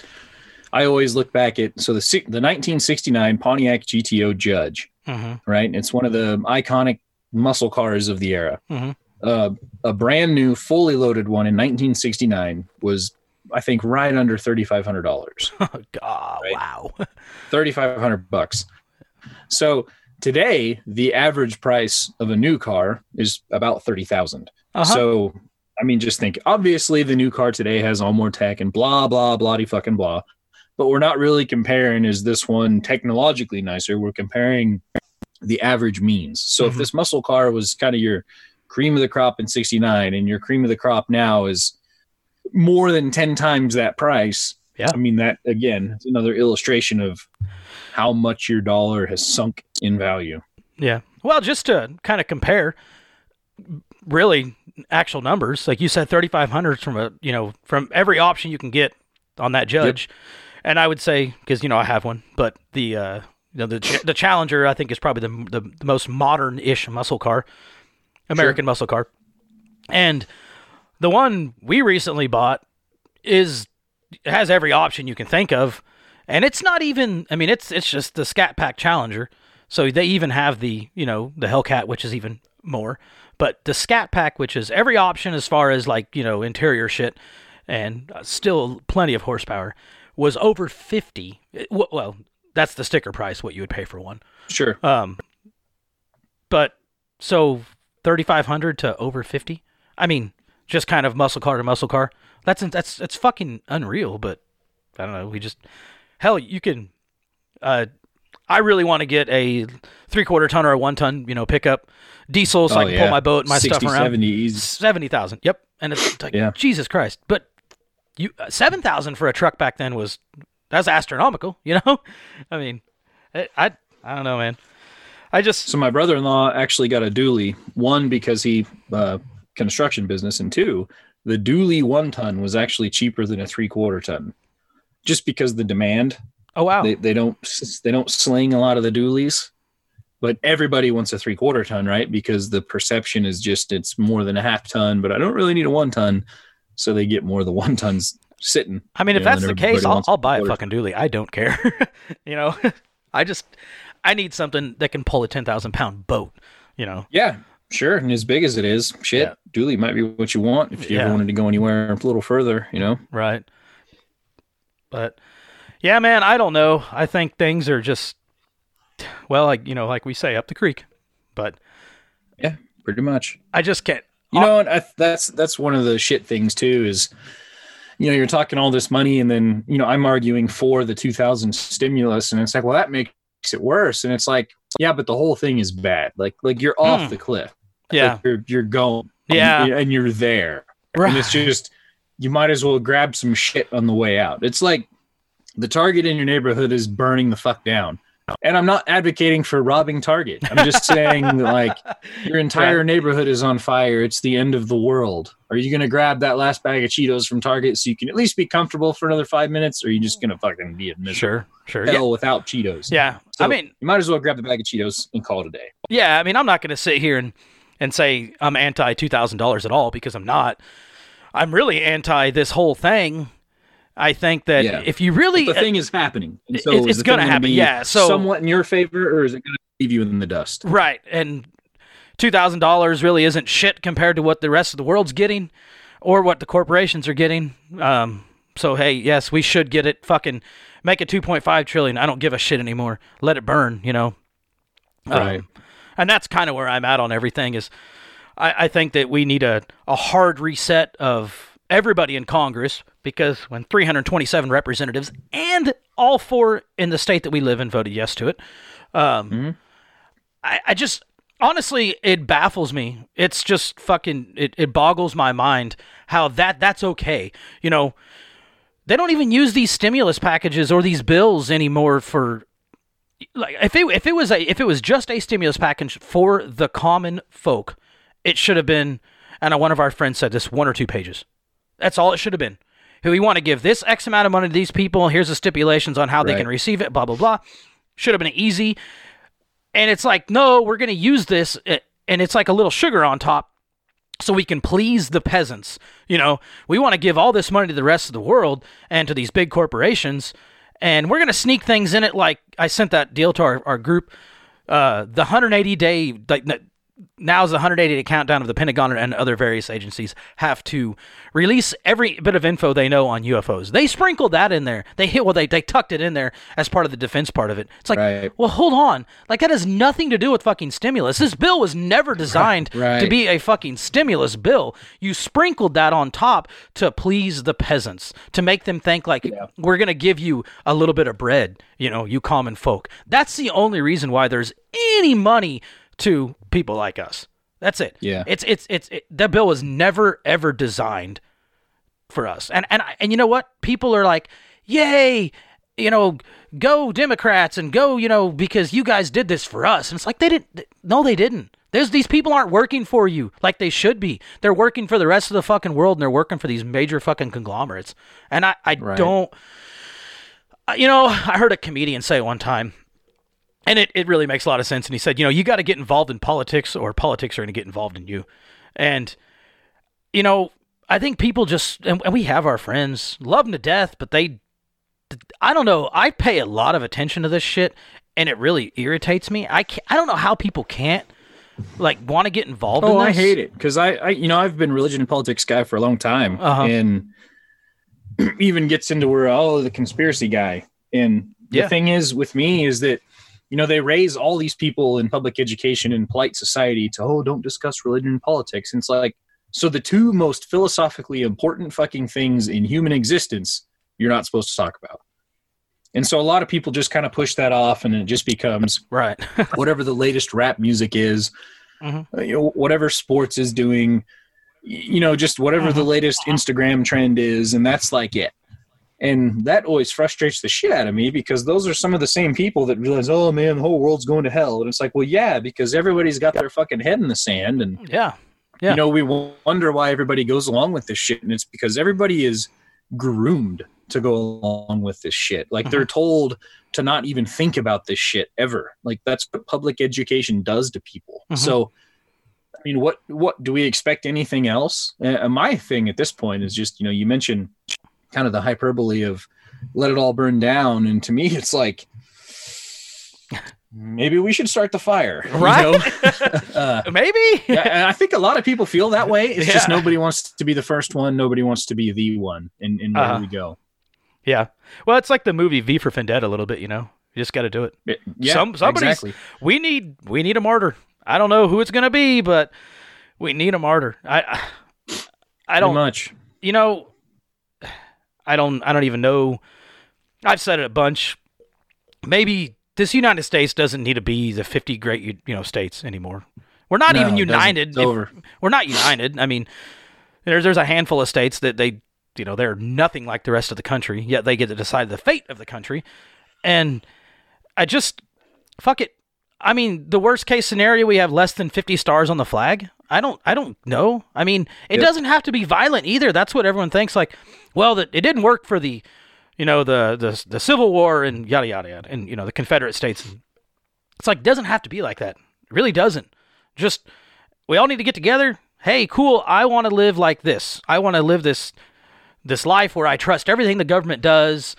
I always look back at so the the 1969 Pontiac GTO Judge,
Mhm.
right? It's one of the iconic muscle cars of the era.
Mhm.
Uh, a brand new, fully loaded one in 1969 was, I think, right under thirty five hundred dollars.
God, wow.
3500 bucks. So today, the average price of a new car is about 30,000.
Uh-huh.
So, I mean, just think obviously the new car today has all more tech and blah, blah, bloody fucking blah. But we're not really comparing is this one technologically nicer? We're comparing the average means. So if
Mhm.
this muscle car was kind of your cream of the crop in 69 and your cream of the crop now is more than 10 times that price.
Yeah.
I mean, that again, it's another illustration of how much your dollar has sunk in value.
Yeah. Well, just to kind of compare, really actual numbers, like you said, thirty five hundred from a you know from every option you can get on that judge, and I would say because you know I have one, but the uh, you know the Ch- the Challenger I think is probably the the, the most modern ish muscle car, American muscle car, and the one we recently bought is has every option you can think of. and it's not even. I mean, it's it's just the Scat Pack Challenger. So they even have the you know the Hellcat, which is even more. But the Scat Pack, which is every option as far as like you know interior shit, and uh, still plenty of horsepower, was over fifty. Well, that's the sticker price, what you would pay for one.
Sure.
Um, but so thirty five hundred to over fifty. I mean, just kind of muscle car to muscle car. That's that's that's fucking unreal. But I don't know. We just hell, you can. Uh, I really want to get a three quarter ton or a one ton, you know, pickup diesel so
Oh,
I can
yeah.
pull my boat and my
60,
stuff around.
70 easy.
Seventy thousand. Yep. And it's like
Yeah.
Jesus Christ. But you uh, seven thousand for a truck back then was that's astronomical. You know. I mean, I, I I don't know, man. I just
So my brother-in-law actually got a dually. One because he uh, construction business, and two, the dually one ton was actually cheaper than a three quarter ton, just because the demand.
oh wow.
They they don't they don't sling a lot of the dualies, but everybody wants a three quarter ton, right? Because the perception is just it's more than a half ton, but I don't really need a one ton, so they get more of the one tons sitting.
I mean, if
know,
that's the case, I'll, I'll buy a fucking dually. I don't care. you know, I just I need something that can pull a ten thousand pound boat. You know,
Yeah, sure. And as big as it is, shit,
Yeah.
dually might be what you want if you
Yeah.
ever wanted to go anywhere a little further, you know?
right? But yeah, man, I don't know. I think things are just well, like you know, like we say, up the creek. But
Yeah, pretty much.
I just can't.
You know, and I, that's that's one of the shit things too is, you know, you're talking all this money, and then you know I'm arguing for the 2000 stimulus, and it's like, well, that makes it worse, and it's like, yeah, but the whole thing is bad. Like, like you're off
Hmm.
the cliff.
Yeah.
Like, you're you're going.
Yeah.
and, and you're there,
Right.
and it's just you might as well grab some shit on the way out. It's like the Target in your neighborhood is burning the fuck down. And I'm not advocating for robbing Target. I'm just saying like your entire neighborhood is on fire. It's the end of the world. Are you going to grab that last bag of Cheetos from Target so you can at least be comfortable for another five minutes? Or are you just going to fucking be a miserable
Sure, sure.
hell
Yeah,
without Cheetos?
yeah.
So
I mean,
you might as well grab the bag of Cheetos and call it a day.
Yeah, I mean, I'm not going to sit here and, and say I'm anti $2,000 at all because I'm not. I'm really anti this whole thing. I think that
Yeah.
if you really.
the thing is happening. And so
It's- it's gonna happen, yeah, so-
somewhat in your favor, or is it going to leave you in the dust?
Right. And $2,000 really isn't shit compared to what the rest of the world's getting or what the corporations are getting. Um, so, hey, yes, we should get it. Fucking make it 2.5 trillion. I don't give a shit anymore. Let it burn, you know? Um,
Right.
and that's kind of where I'm at on everything is I, I think that we need a, a hard reset of everybody in Congress because when 327 representatives and all four in the state that we live in voted yes to it, um, I, I just honestly it baffles me. It's just fucking it, it boggles my mind how that that's okay. You know, they don't even use these stimulus packages or these bills anymore for like if it if it was a if it was just a stimulus package for the common folk, it should have been. And one of our friends said this one or two pages. That's all it should have been. We want to give this X amount of money to these people. Here's the stipulations on how they
Right.
can receive it. Blah blah blah. Should have been easy. And it's like, no, we're going to use this, eh, and it's like a little sugar on top so we can please the peasants. You know, we want to give all this money to the rest of the world and to these big corporations, and we're going to sneak things in it. Like I sent that deal to our, our group, uh, the 180 day, like now's the 180 day countdown of the Pentagon and other various agencies have to release every bit of info they know on UFOs. They sprinkled that in there. They hit well, they they tucked it in there as part of the defense part of it. It's like,
Right.
well, hold on, like that has nothing to do with fucking stimulus. This bill was never designed
Right.
to be a fucking stimulus bill. You sprinkled that on top to please the peasants, to make them think like we're going to give you a little bit of bread, you know, you common folk. That's the only reason why there's any money to people like us. That's it.
Yeah.
It's it's it's it, that bill was never ever designed for us. And and and you know what? People are like, "Yay, you know, go Democrats and go, you know, because you guys did this for us." And it's like they didn't no they didn't. There's these people aren't working for you like they should be. They're working for the rest of the fucking world and they're working for these major fucking conglomerates. And I I
Right.
don't you know, I heard a comedian say one time and it, it really makes a lot of sense. And he said, you know, you got to get involved in politics or politics are going to get involved in you. And, you know, I think people just, and, and we have our friends, love them to death, but they I don't know. I pay a lot of attention to this shit, and it really irritates me. I can't, I don't know how people can't like want to get involved.
Oh,
in
I hate it because I, I, you know, I've been religion and politics guy for a long time,
Uh-huh.
and even gets into where all oh the conspiracy guy. And the thing is with me is that you know they raise all these people in public education and polite society to oh don't discuss religion and politics. And it's like so the two most philosophically important fucking things in human existence you're not supposed to talk about. And so a lot of people just kind of push that off, and it just becomes
Right.
whatever the latest rap music is,
Mhm.
uh, you know, whatever sports is doing, you know, just whatever the latest Instagram trend is, and that's like it. And that always frustrates the shit out of me because those are some of the same people that realize, oh man, the whole world's going to hell. And it's like, well, yeah, because everybody's got their fucking head in the sand, and
yeah. Yeah.
you know, we wonder why everybody goes along with this shit, and it's because everybody is groomed to go along with this shit. Like they're told to not even think about this shit ever. Like that's what public education does to people.
Mhm.
So, I mean, what what do we expect anything else? Uh, my thing at this point is just you know you mentioned kind of the hyperbole of let it all burn down, and to me it's like. Maybe we should start the fire, you
Right?
know? uh,
Maybe.
yeah, I think a lot of people feel that way. It's just nobody wants to be the first one. Nobody wants to be the one. And, and where
Uh-huh.
do we go?
Yeah. Well, it's like the movie V for Vendetta a little bit, you know. You just got to do it.
It- yeah,
Some somebody's
exactly.
we need we need a martyr. I don't know who it's going to be, but we need a martyr. I I, I
Pretty
don't
much.
you know I don't I don't even know. I've said it a bunch. Maybe this United States doesn't need to be the 50 great you know states anymore. We're not
No,
even united.
It's
if-
over.
we're not united. I mean, there's there's a handful of states that they you know they're nothing like the rest of the country, yet they get to decide the fate of the country. And I just fuck it. I mean, the worst case scenario, we have less than 50 stars on the flag. I don't, I don't know. I mean, it
Yep.
doesn't have to be violent either. That's what everyone thinks. Like, well, that it didn't work for the, you know, the the the Civil War and yada yada yada, and you know the Confederate States. It's like doesn't have to be like that. It really doesn't. Just we all need to get together. Hey, cool. I want to live like this. I want to live this this life where I trust everything the government does,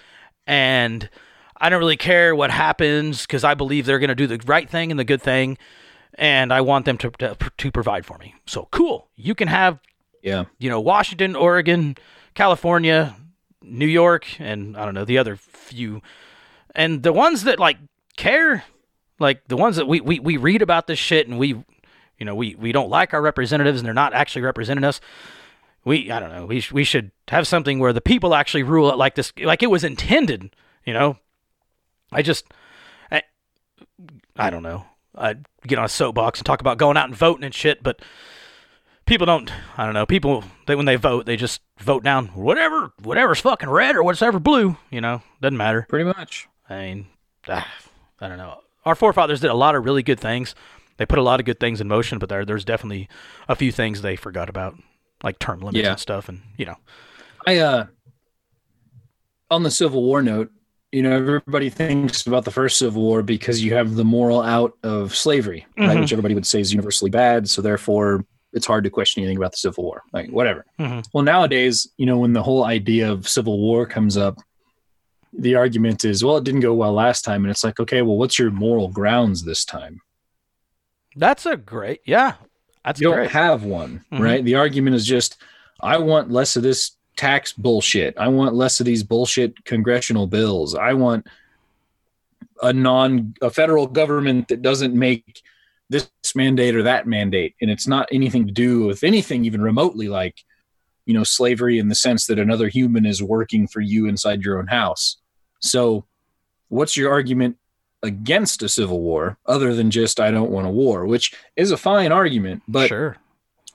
and I don't really care what happens because I believe they're going to do the right thing and the good thing, and I want them to, to to provide for me. So cool. You can have
Yeah.
you know Washington, Oregon, California, New York, and I don't know the other few, and the ones that like care, like the ones that we we, we read about this shit and we, you know, we we don't like our representatives and they're not actually representing us. We I don't know. We sh- we should have something where the people actually rule it like this, like it was intended. You know, I just I, I don't know. I get on a soapbox and talk about going out and voting and shit, but people don't i don't know people they when they vote they just vote down whatever whatever's fucking red or whatever blue you know doesn't matter
Pretty much.
i mean ah, i don't know our forefathers did a lot of really good things they put a lot of good things in motion but there there's definitely a few things they forgot about like term limits
Yeah.
and stuff and you know
I, uh, on the Civil War note, you know, everybody thinks about the first Civil War because you have the moral out of slavery, right?
Mhm.
Which everybody would say is universally bad. So therefore, it's hard to question anything about the Civil War. Like, whatever.
Mhm.
Well, nowadays, you know, when the whole idea of Civil War comes up, the argument is, well, it didn't go well last time. And it's like, okay, well, what's your moral grounds this time?
that's a great yeah that's
you don't have one,
Mhm.
right? The argument is just, I want less of this tax bullshit. I want less of these bullshit congressional bills. I want a non a federal government that doesn't make this mandate or that mandate, and it's not anything to do with anything even remotely like, you know, slavery in the sense that another human is working for you inside your own house. So, what's your argument against a civil war other than just I don't want a war, which is a fine argument, but
sure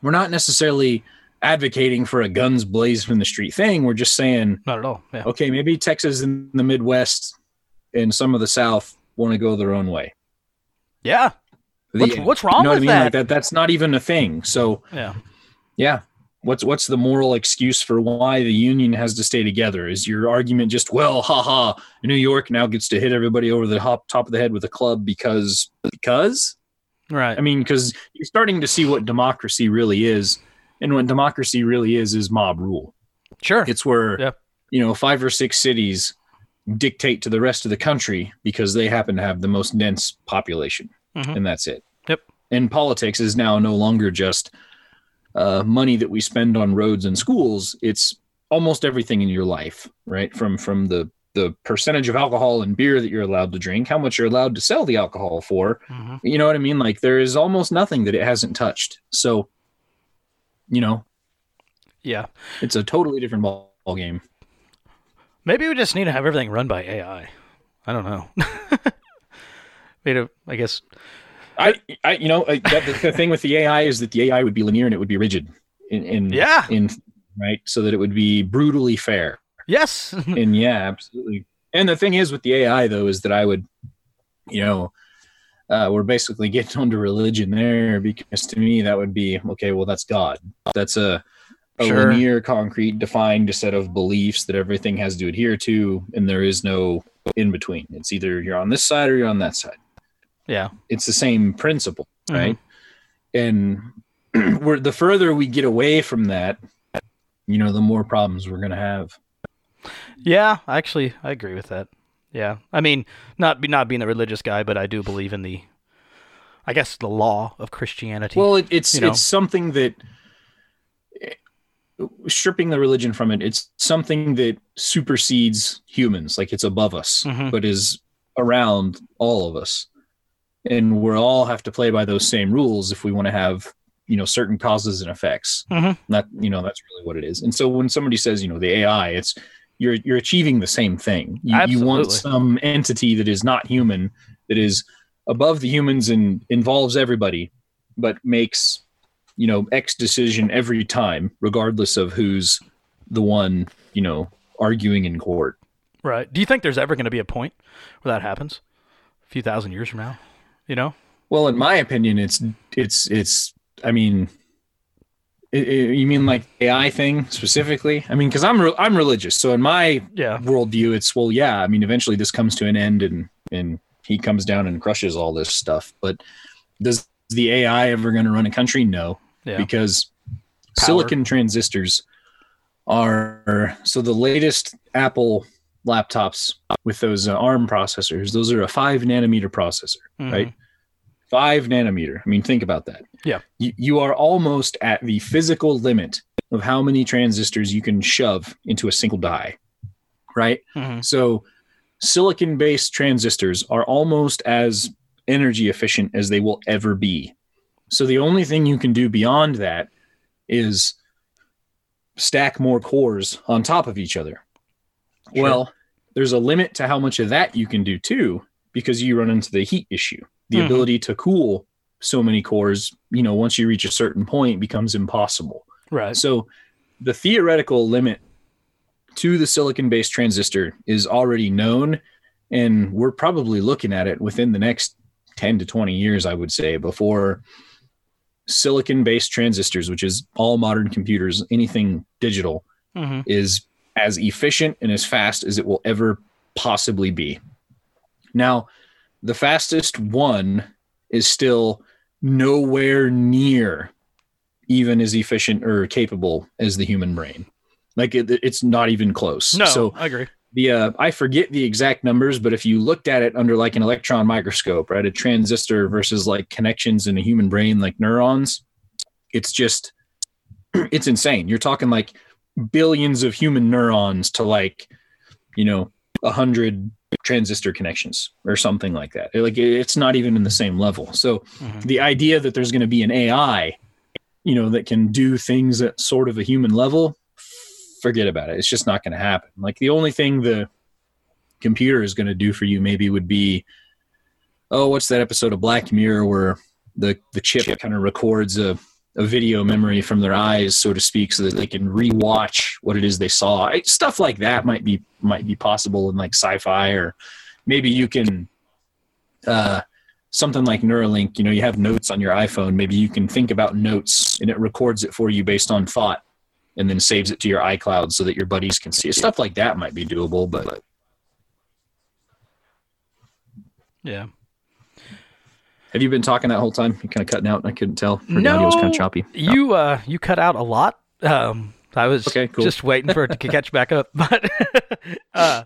we're not necessarily advocating for a guns blazing in the street thing. We're just saying,
not at all yeah
okay, maybe Texas and the Midwest and some of the South want to go their own way.
yeah
The
What's- what's wrong
you know
with
I mean?
that?
Like that that's not even a thing. So
yeah
yeah. What's what's the moral excuse for why the union has to stay together? Is your argument just well, haha, New York now gets to hit everybody over the hop, top of the head with a club because because
right
I mean, because you're starting to see what democracy really is, and what democracy really is is mob rule.
sure
It's where
Yeah.
you know five or six cities dictate to the rest of the country because they happen to have the most dense population,
Mhm.
and that's it.
Yep.
And politics is now no longer just uh, money that we spend on roads and schools. It's almost everything in your life, right? From from the the percentage of alcohol and beer that you're allowed to drink, how much you're allowed to sell the alcohol for.
Mhm.
You know what I mean? Like there is almost nothing that it hasn't touched. So, you know,
Yeah.
it's a totally different ball, ball game.
Maybe we just need to have everything run by AI. I don't know. Made a, I guess.
I, I, you know, I, that, the, the thing with the AI is that the AI would be linear and it would be rigid, in, in
Yeah.
in right, so that it would be brutally fair.
Yes.
and yeah, absolutely. And the thing is with the AI though is that I would, you know, uh, we're basically getting onto religion there because to me that would be okay. Well, that's God. That's a, a
Sure.
linear, concrete, defined set of beliefs that everything has to adhere to, and there is no in between. It's either you're on this side or you're on that side.
yeah.
It's the same principle,
Mhm.
right? And we're the further we get away from that, you know, the more problems we're gonna have.
Yeah. Actually, I agree with that. Yeah. I mean, not not being a religious guy, but I do believe in the, I guess, the law of Christianity.
Well, it, it's
you know?
it's something that stripping the religion from it, it's something that supersedes humans, like it's above us,
Mhm.
but is around all of us, and we all have to play by those same rules if we want to have you know certain causes and effects.
Mhm.
That you know that's really what it is. And so when somebody says you know the AI, it's you're you're achieving the same thing. You, you want some entity that is not human, that is above the humans and involves everybody, but makes you know X decision every time, regardless of who's the one you know arguing in court.
right. Do you think there's ever going to be a point where that happens? A few thousand years from now, you know?
Well, in my opinion, it's it's it's. I mean, i- i- you mean like AI thing specifically? I mean, because I'm re- I'm religious, so in my
Yeah.
worldview, it's well, yeah. I mean, eventually this comes to an end, and and he comes down and crushes all this stuff. But does the AI ever going to run a country? No,
Yeah.
because
Power.
silicon transistors are so the latest Apple laptops with those uh, ARM processors. Those are a five nanometer processor,
Mhm.
right? Five nanometer. I mean, think about that.
Yeah.
You, you are almost at the physical limit of how many transistors you can shove into a single die, right?
Mhm.
So, silicon based transistors are almost as energy efficient as they will ever be. So, the only thing you can do beyond that is stack more cores on top of each other.
Sure.
Well, there's a limit to how much of that you can do too, because you run into the heat issue. The
Mhm.
ability to cool so many cores, you know, once you reach a certain point, becomes impossible.
Right.
So the theoretical limit to the silicon based transistor is already known. And we're probably looking at it within the next 10 to 20 years, I would say, before silicon based transistors, which is all modern computers, anything digital,
hmm
is as efficient and as fast as it will ever possibly be. Now, the fastest one is still nowhere near even as efficient or capable as the human brain. Like it, it's not even close.
No,
So
I agree.
the uh, I forget the exact numbers, but if you looked at it under like an electron microscope, right, a transistor versus like connections in a human brain, like neurons, it's just it's insane. You're talking like billions of human neurons to like you know a hundred transistor connections or something like that. Like it's not even in the same level. So
Mhm.
the idea that there's going to be an AI, you know, that can do things at sort of a human level, forget about it. It's just not going to happen. Like the only thing the computer is going to do for you maybe would be, oh, what's that episode of Black Mirror where the the chip kind of records a a video memory from their eyes, so to speak, so that they can rewatch what it is they saw. Stuff like that might be might be possible in like sci-fi, or maybe you can uh, something like Neuralink. You know, you have notes on your iPhone. Maybe you can think about notes, and it records it for you based on thought, and then saves it to your iCloud so that your buddies can see it. Stuff like that might be doable, but
Yeah.
Have you been talking that whole time? You kind of cutting out. I couldn't tell. Or the audio was kind of choppy.
You uh you cut out a lot. Um I was
Okay, cool.
just waiting for it to catch back up. But uh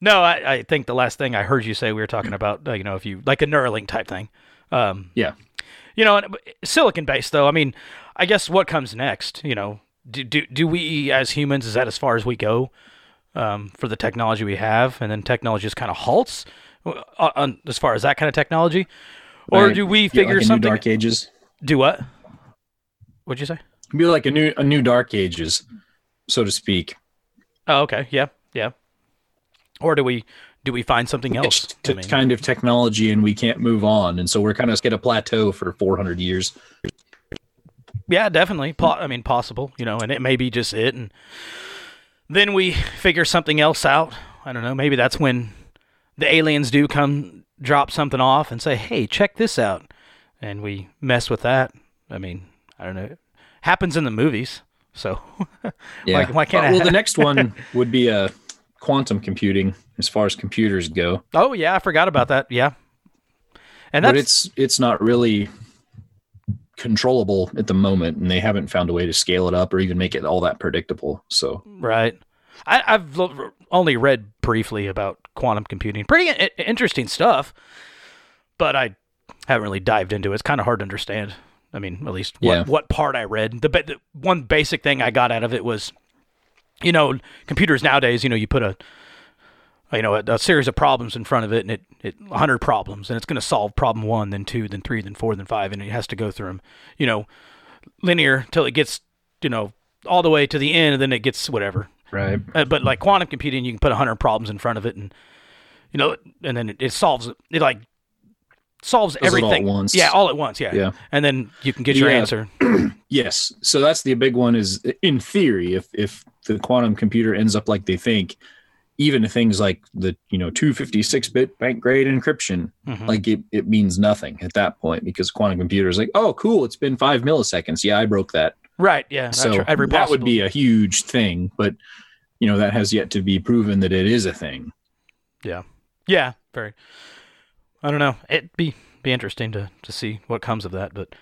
No, I, I think the last thing I heard you say we were talking about, uh, you know, if you like a Neuralink type thing. Um,
Yeah.
you know, silicon based though. I mean, I guess what comes next? You know, do do, do we as humans is that as far as we go um, for the technology we have, and then technology just kind of halts uh, on, as far as that kind of technology, or do we figure
like
something?
Dark Ages.
Do what? What'd you say?
Be like a new a new Dark Ages, so to speak.
Oh, okay, yeah, yeah. Or do we do we find something else?
It's
I
t-
mean,
kind of technology, and we can't move on, and so we're kind of at a plateau for 400 years.
Yeah, definitely. Po- I mean, possible, you know, and it may be just it. And then we figure something else out. I don't know. Maybe that's when the aliens do come drop something off and say, hey, check this out. And we mess with that. I mean, I don't know. It happens in the movies. So why, why can't
Uh,
I?
well, the next one would be uh, quantum computing, as far as computers go.
oh, yeah. I forgot about that. Yeah. And
but it's it's not really controllable at the moment, and they haven't found a way to scale it up or even make it all that predictable. So
Right. I, I've lo- only read briefly about quantum computing. Pretty I- interesting stuff, but I haven't really dived into it. It's kind of hard to understand. I mean, at least what,
Yeah.
what part I read. The, ba- the one basic thing I got out of it was, you know, computers nowadays. You know, you put a you know, a, a series of problems in front of it, and it, it 100 problems, and it's going to solve problem one, then two, then three, then four, then five, and it has to go through them, you know, linear till it gets, you know, all the way to the end, and then it gets whatever.
Right,
Uh, but like quantum computing, you can put 100 problems in front of it, and you know, and then it, it solves it. It like solves
Does it all at
everything.
once.
Yeah, all at once. Yeah.
Yeah.
And then you can get your
Yeah.
answer.
yes. So that's the big one. Is in theory, if if the quantum computer ends up like they think, even things like the you know 256 bit bank grade encryption,
Mhm.
like it, it means nothing at that point because quantum computer is like, oh, cool, it's been five milliseconds. Yeah, I broke that.
Right. Yeah.
So.
Every
that would be a huge thing, but you know that has yet to be proven that it is a thing.
Yeah. Yeah. Very. I don't know. It'd be be interesting to to see what comes of that. But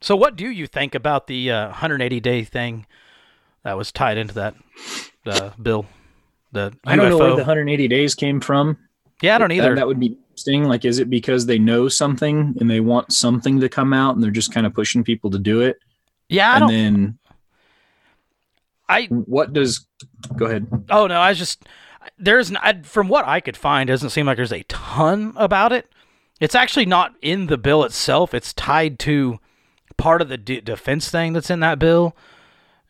so, what do you think about the uh, 180 day thing that was tied into that uh, bill? The
I don't know where the 180 days came from.
Yeah, I don't
That-
either.
That, would be interesting. Like, is it because they know something and they want something to come out and they're just kind of pushing people to do it?
Yeah, I
and then
I
what does? Go ahead.
Oh no, I was just there's I from what I could find, doesn't seem like there's a ton about it. It's actually not in the bill itself. It's tied to part of the d- defense thing that's in that bill,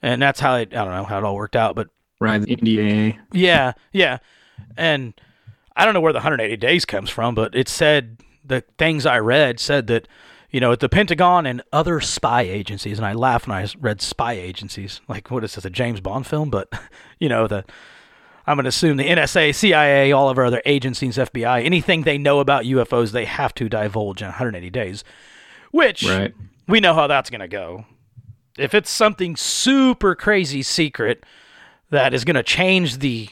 and that's how it. I don't know how it all worked out, but
Right, the NDAA.
yeah, yeah, and I don't know where the 180 days comes from, but it said the things I read said that you know at the Pentagon and other spy agencies, and I laugh when I read spy agencies. Like what is this, a James Bond film? But you know the I'm going to assume the NSA, CIA, all of our other agencies, FBI, anything they know about UFOs, they have to divulge in 180 days. Which
Right.
we know how that's going to go. If it's something super crazy secret that is going to change the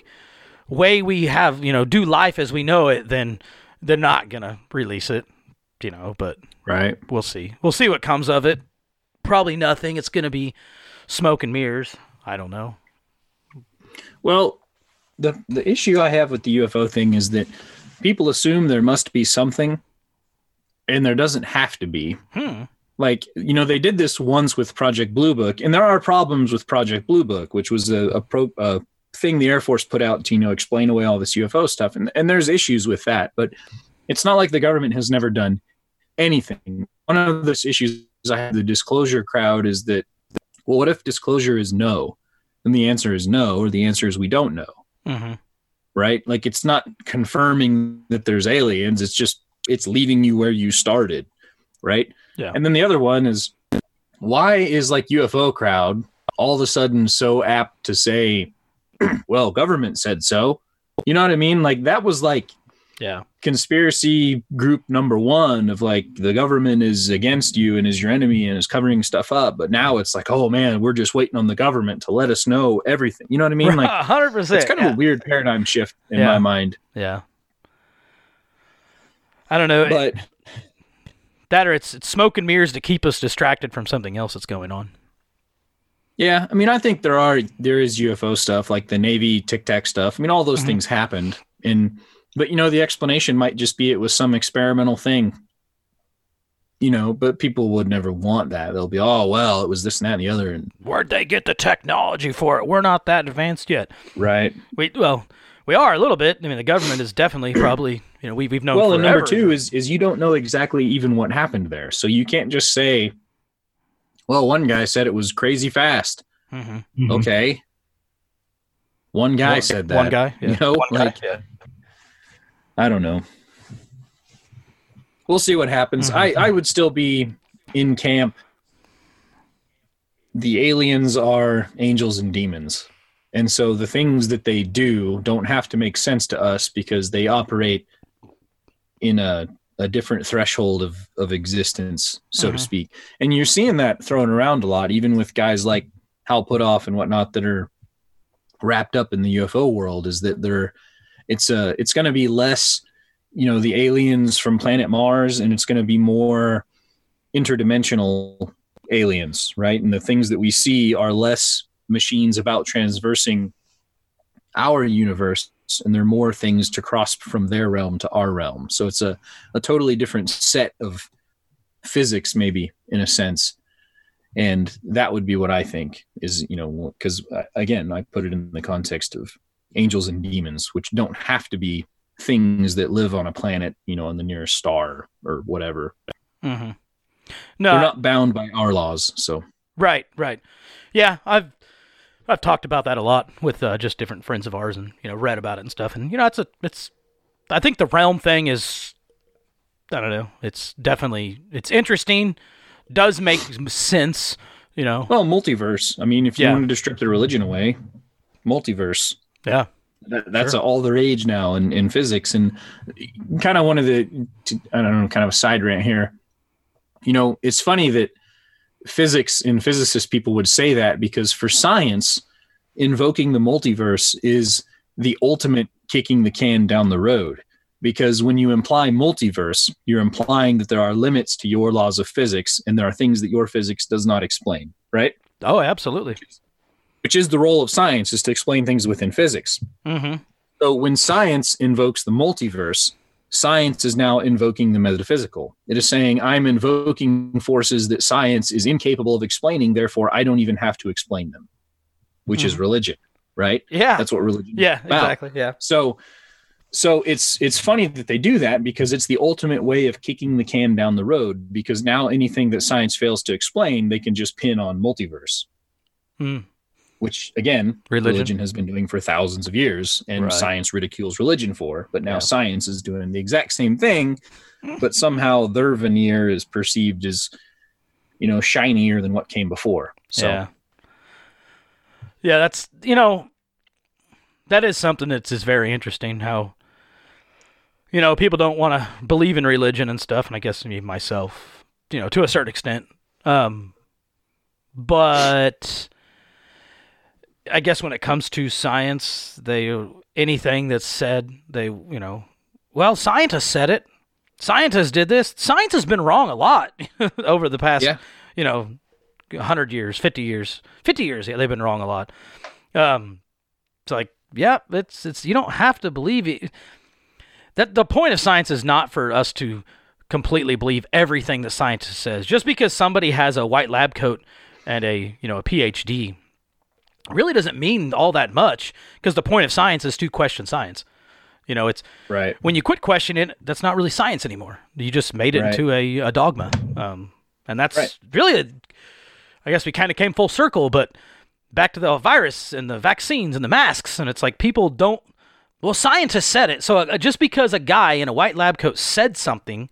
way we have, you know, do life as we know it, then they're not going to release it, you know, but
Right.
we'll see. We'll see what comes of it. Probably nothing. It's going to be smoke and mirrors. I don't know.
Well, the the issue I have with the UFO thing is that people assume there must be something, and there doesn't have to be.
Hmm.
Like you know, they did this once with Project Blue Book, and there are problems with Project Blue Book, which was a, a pro a thing the Air Force put out to you know explain away all this UFO stuff, and and there's issues with that, but it's not like the government has never done anything. One of those issues I have the disclosure crowd is that, well, what if disclosure is no? And the answer is no, or the answer is we don't know
Mm-hmm.
right? Like it's not confirming that there's aliens. It's just it's leaving you where you started, right?
Yeah.
And then the other one is why is like UFO crowd all of a sudden so apt to say, well, government said so. You know what I mean? Like that was like
Yeah.
conspiracy group number one of like the government is against you and is your enemy and is covering stuff up. But now it's like, oh man, we're just waiting on the government to let us know everything. You know what I mean? Like
100%.
it's kind of a weird paradigm shift in
Yeah.
my mind.
Yeah. I don't know.
But
that or it's, it's smoke and mirrors to keep us distracted from something else that's going on.
Yeah, I mean, I think there are there is UFO stuff like the Navy Tic Tac stuff. I mean, all those
Mhm.
things happened, and but you know, the explanation might just be it was some experimental thing. You know, but people would never want that. They'll be, oh well, it was this and that and the other, and
Where'd they get the technology for it? We're not that advanced yet.
right.
We well, we are a little bit. I mean, the government is definitely probably you know we we've known.
well, and number two is is you don't know exactly even what happened there, so you can't just say, well, one guy said it was crazy fast.
Mhm.
Okay, one guy
One-
said that.
one guy, yeah.
You know,
One guy,
like
yeah.
I don't know. We'll see what happens. I, I would still be in camp. The aliens are angels and demons. And so the things that they do don't have to make sense to us because they operate in a, a different threshold of, of existence, so to
Mhm.
speak. And you're seeing that thrown around a lot, even with guys like Hal Puthoff and whatnot that are wrapped up in the UFO world, is that they're it's a it's going to be less you know the aliens from planet mars and it's going to be more interdimensional aliens right? And the things that we see are less machines about transversing our universe and they're more things to cross from their realm to our realm. So it's a, a totally different set of physics maybe in a sense. And that would be what i think is you know because uh, again i put it in the context of angels and demons, which don't have to be things that live on a planet, you know, on the nearest star or whatever.
Mm-hmm. No,
They're not bound by our laws. So
Right, right. Yeah, I've I've talked about that a lot with uh, just different friends of ours, and you know, read about it and stuff. And you know, it's a it's. I think the realm thing is, I don't know. It's definitely it's interesting. Does make sense. You know.
well, multiverse. I mean, if you
Yeah.
wanted to strip the religion away, multiverse.
Yeah.
That, that's all the rage now in, in physics. And kind of one of the, I don't know, kind of a side rant here. You know, it's funny that physics and physicists people would say that because for science, invoking the multiverse is the ultimate kicking the can down the road. Because when you imply multiverse, you're implying that there are limits to your laws of physics and there are things that your physics does not explain, right?
Oh, absolutely.
Which is the role of science is to explain things within physics.
Mm-hmm.
So when science invokes the multiverse, science is now invoking the metaphysical. It is saying, I'm invoking forces that science is incapable of explaining, therefore I don't even have to explain them, which is religion, right?
Yeah.
That's what religion
yeah. Exactly. Yeah.
So so it's it's funny that they do that because it's the ultimate way of kicking the can down the road because now anything that science fails to explain, they can just pin on multiverse.
Hmm.
Which again,
Religion.
religion. has been doing for thousands of years and
Right.
science ridicules religion for, but now
Yeah.
science is doing the exact same thing, but somehow their veneer is perceived as you know, shinier than what came before. So
Yeah. Yeah, that's you know, that is something that's is very interesting. How you know people don't want to believe in religion and stuff, and I guess me myself, you know, to a certain extent. Um, but I guess when it comes to science, they anything that's said, they you know, well, scientists said it. Scientists did this. Science has been wrong a lot over the past,
Yeah.
you know, 100 years, 50 years. 50 years, yeah, they've been wrong a lot. Um it's like, yeah, it's it's you don't have to believe it. That the point of science is not for us to completely believe everything that scientist says. Just because somebody has a white lab coat and a, you know, a PhD really doesn't mean all that much because the point of science is to question science. You know, it's
right.
when you quit questioning it, that's not really science anymore. You just made it
Right.
into a, a dogma. Um, and that's
Right.
really, a, I guess we kind of came full circle, but back to the virus and the vaccines and the masks. And it's like people don't, well, scientists said it. So uh, just because a guy in a white lab coat said something,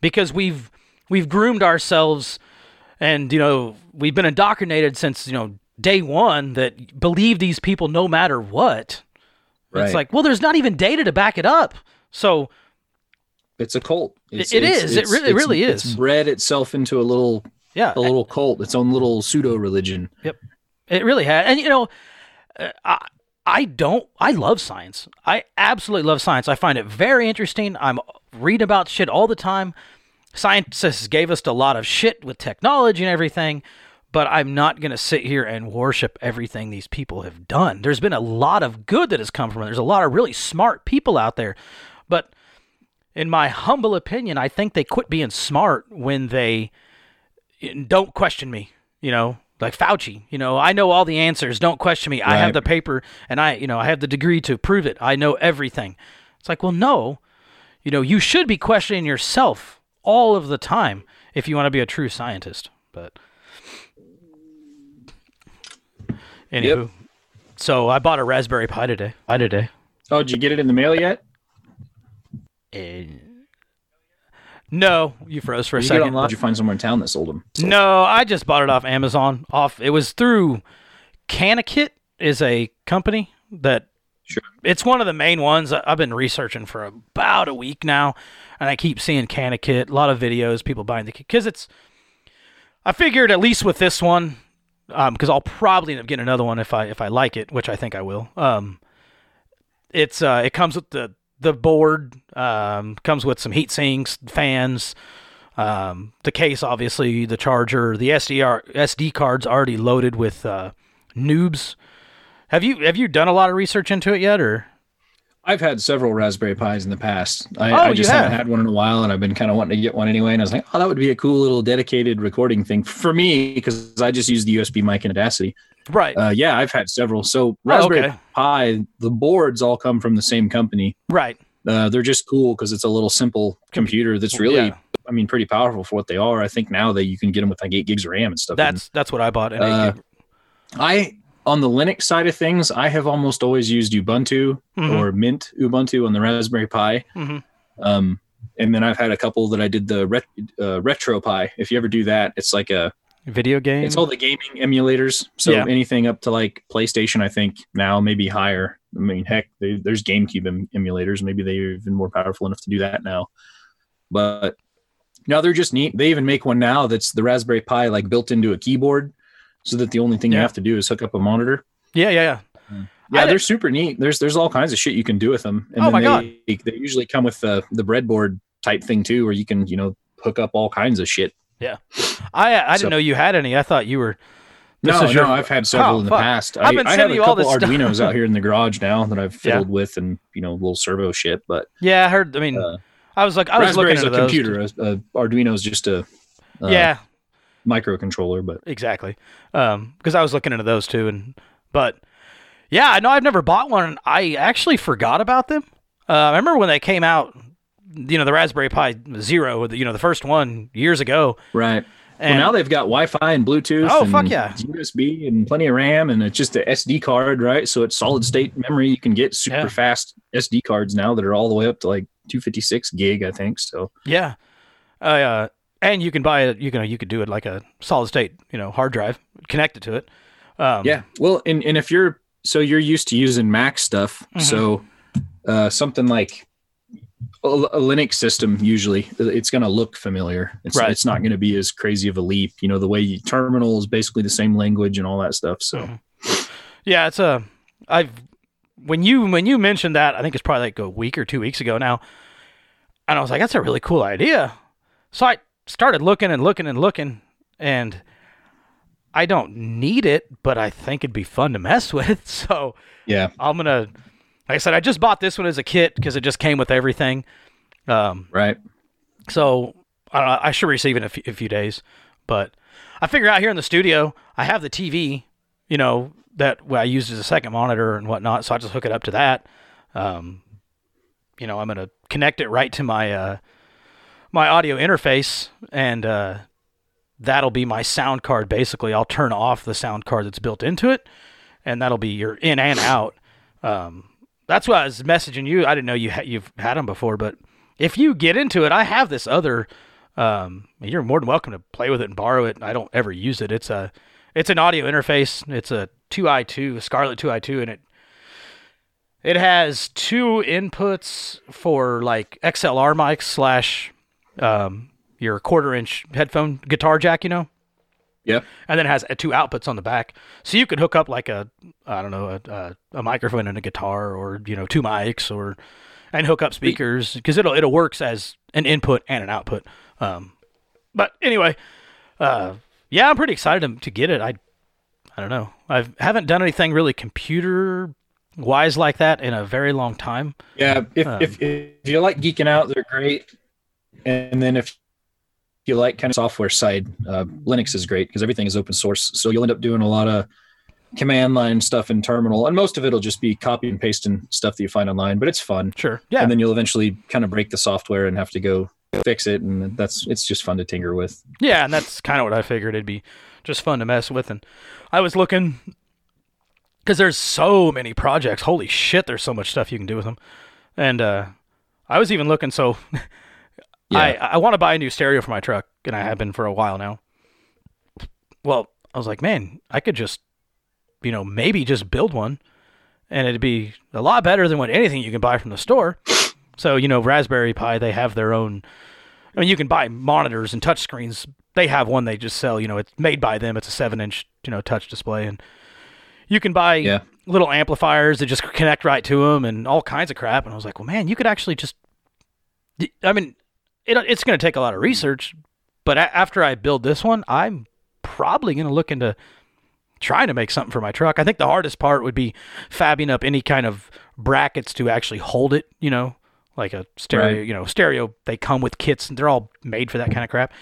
because we've, we've groomed ourselves and, you know, we've been indoctrinated since, you know, day one that believe these people no matter what. It's like, well, there's not even data to back it up. So
It's a cult. It's,
It
it's-
is. It
it's-
really- it
it's-
really
It's bred itself into a little
yeah,
a little cult, its own little pseudo religion. Yep.
It really had. And you know, uh, I I don't. I love science. I absolutely love science. I find it very interesting. I'm reading about shit all the time. Scientists gave us a lot of shit with technology and everything, but I'm not going to sit here and worship everything these people have done. There's been a lot of good that has come from it. There's a lot of really smart people out there. But in my humble opinion, I think they quit being smart when they eh, don't question me, you know, like Fauci, you know, I know all the answers. Don't question me. I have the paper and I, you know, I have the degree to prove it. I know everything. It's like, well, no, you know, you should be questioning yourself all of the time if you want to be a true scientist. But anywho,
Yep.
so I bought a Raspberry Pi today. Pi today.
Oh, did you get it in the mail yet?
Eh, no, you froze for a
Did you
second.
online? Did you find somewhere in town that sold them?
No, I just bought it off Amazon. Off it was through Canakit is a company that
Sure.
it's one of the main ones. I- I've been researching for about a week now, and I keep seeing Canakit. A lot of videos, people buying the kit because it's. I figured at least with this one, because I'll probably end up getting another one if I if I like it, which I think I will. Um, it's uh, it comes with the the board, um, comes with some heat sinks, fans, um, the case, obviously, the charger, the SDR SD cards already loaded with uh, NOOBS. Have you have you done a lot of research into it yet, or
I've had several Raspberry Pis in the past. I,
Oh,
I just haven't
have?
had one in a while, and I've been kind of wanting to get one anyway. And I was like, oh, that would be a cool little dedicated recording thing for me because I just use the USB mic and Audacity.
right?
Uh, yeah, I've had several. So Raspberry
Oh, okay.
Pi, the boards all come from the same company.
right.
Uh, they're just cool because it's a little simple computer that's really,
Yeah.
I mean, pretty powerful for what they are. I think now that you can get them with like eight gigs of RAM and stuff. in
That's that's what I bought. And
Uh, I on the Linux side of things, I have almost always used Ubuntu
Mhm.
or Mint Ubuntu on the Raspberry Pi.
Mhm.
Um, and then I've had a couple that I did the ret- uh, RetroPie. If you ever do that, it's like a
video game.
it's all the gaming emulators. So
Yeah.
anything up to like PlayStation, I think now maybe higher. I mean, heck, they, there's GameCube em- emulators. Maybe they're even more powerful enough to do that now. But no, they're just neat. They even make one now that's the Raspberry Pi like built into a keyboard, so that the only thing you have to do is hook up a monitor.
yeah, yeah, yeah.
Yeah,
I
they're super neat. There's there's all kinds of shit you can do with them. And
Oh my
they,
God.
They usually come with the the breadboard type thing too, where you can you know hook up all kinds of shit.
Yeah, I I didn't know you had any. I thought you were. This
no,
is your-
no, I've had several
Oh,
in the
fuck.
past.
I've
I,
been
I
sending
a
you all this stuff.
Arduinos out here in the garage now that I've
Yeah.
fiddled with, and you know, little servo shit. But
Yeah, I heard. I mean,
Uh,
I was like, I was looking into
a
those.
computer. A, a Arduino's just a uh,
yeah,
microcontroller. But
exactly. Um, because I was looking into those too, and but yeah, I know I've never bought one. I actually forgot about them. Uh, I remember when they came out. You know, the Raspberry Pi Zero, you know, the first one years ago.
right.
And
well, now they've got Wi-Fi and Bluetooth.
Oh,
and
fuck yeah.
USB and plenty of RAM, and it's just a SD card, right? So it's solid state memory. You can get super
Yeah.
fast SD cards now that are all the way up to like 256 gig, I think. So
Yeah. Uh, and you can buy it. You can you could do it like a solid state, you know, hard drive, connect it to it. Um,
yeah. Well, and and if you're so you're used to using Mac stuff,
Mhm.
so uh, something like a, a Linux system usually it's going to look familiar. It's
Right.
it's not going to be as crazy of a leap. You know, the way you, terminal is basically the same language and all that stuff. So
Mhm. Yeah, it's a. I've when you when you mentioned that, I think it's probably like a week or two weeks ago now, and I was like, that's a really cool idea. So I started looking and looking and looking, and I don't need it, but I think it'd be fun to mess with. So
yeah,
I'm gonna, like I said, I just bought this one as a kit because it just came with everything. Um,
right.
so I don't know, I should receive it in a few, days, but I figure out here in the studio, I have the TV, you know, that well, I use as a second monitor and whatnot. So I just hook it up to that. Um, you know, I'm gonna connect it right to my uh, my audio interface, and uh, that'll be my sound card. Basically, I'll turn off the sound card that's built into it, and that'll be your in and out. Um, that's why I was messaging you. I didn't know you ha- you've had them before, but if you get into it, I have this other. Um, you're more than welcome to play with it and borrow it. I don't ever use it. It's a, it's an audio interface. It's a two i two, Scarlett two i two, and it, it has two inputs for like XLR mics slash, um, your quarter inch headphone guitar jack. You know,
Yeah.
and then it has uh, two outputs on the back, so you could hook up like a, I don't know, a, a, a microphone and a guitar, or you know, two mics, or and hook up speakers because it'll it'll works as an input and an output. Um, but anyway, uh, yeah, I'm pretty excited to, to get it. I I don't know. I haven't done anything really computer wise like that in a very long time.
Yeah, if,
Um,
if if you like geeking out, they're great. And then if you like kind of software side, uh, Linux is great because everything is open source. So you'll end up doing a lot of command line stuff in terminal, and most of it'll just be copy and pasting stuff that you find online. But it's fun.
Sure. Yeah.
And then you'll eventually kind of break the software and have to go fix it, and that's it's just fun to tinker with.
Yeah, and that's kind of what I figured it'd be just fun to mess with. And I was looking because there's so many projects. Holy shit, there's so much stuff you can do with them. And uh, I was even looking. So I I want to buy a new stereo for my truck, and I have been for a while now. Well, I was like, man, I could just, you know, maybe just build one, and it'd be a lot better than what anything you can buy from the store. So you know, Raspberry Pi, they have their own. I mean, you can buy monitors and touch screens. They have one they just sell. You know, it's made by them. It's a seven-inch, you know, touch display, and you can buy
Yeah.
little amplifiers that just connect right to them and all kinds of crap. And I was like, well, man, you could actually just. I mean, it, it's going to take a lot of research, but a- after I build this one, I'm probably going to look into trying to make something for my truck. I think the hardest part would be fabbing up any kind of brackets to actually hold it. You know, like a stereo.
Right.
You know, stereo. They come with kits, and they're all made for that kind of crap.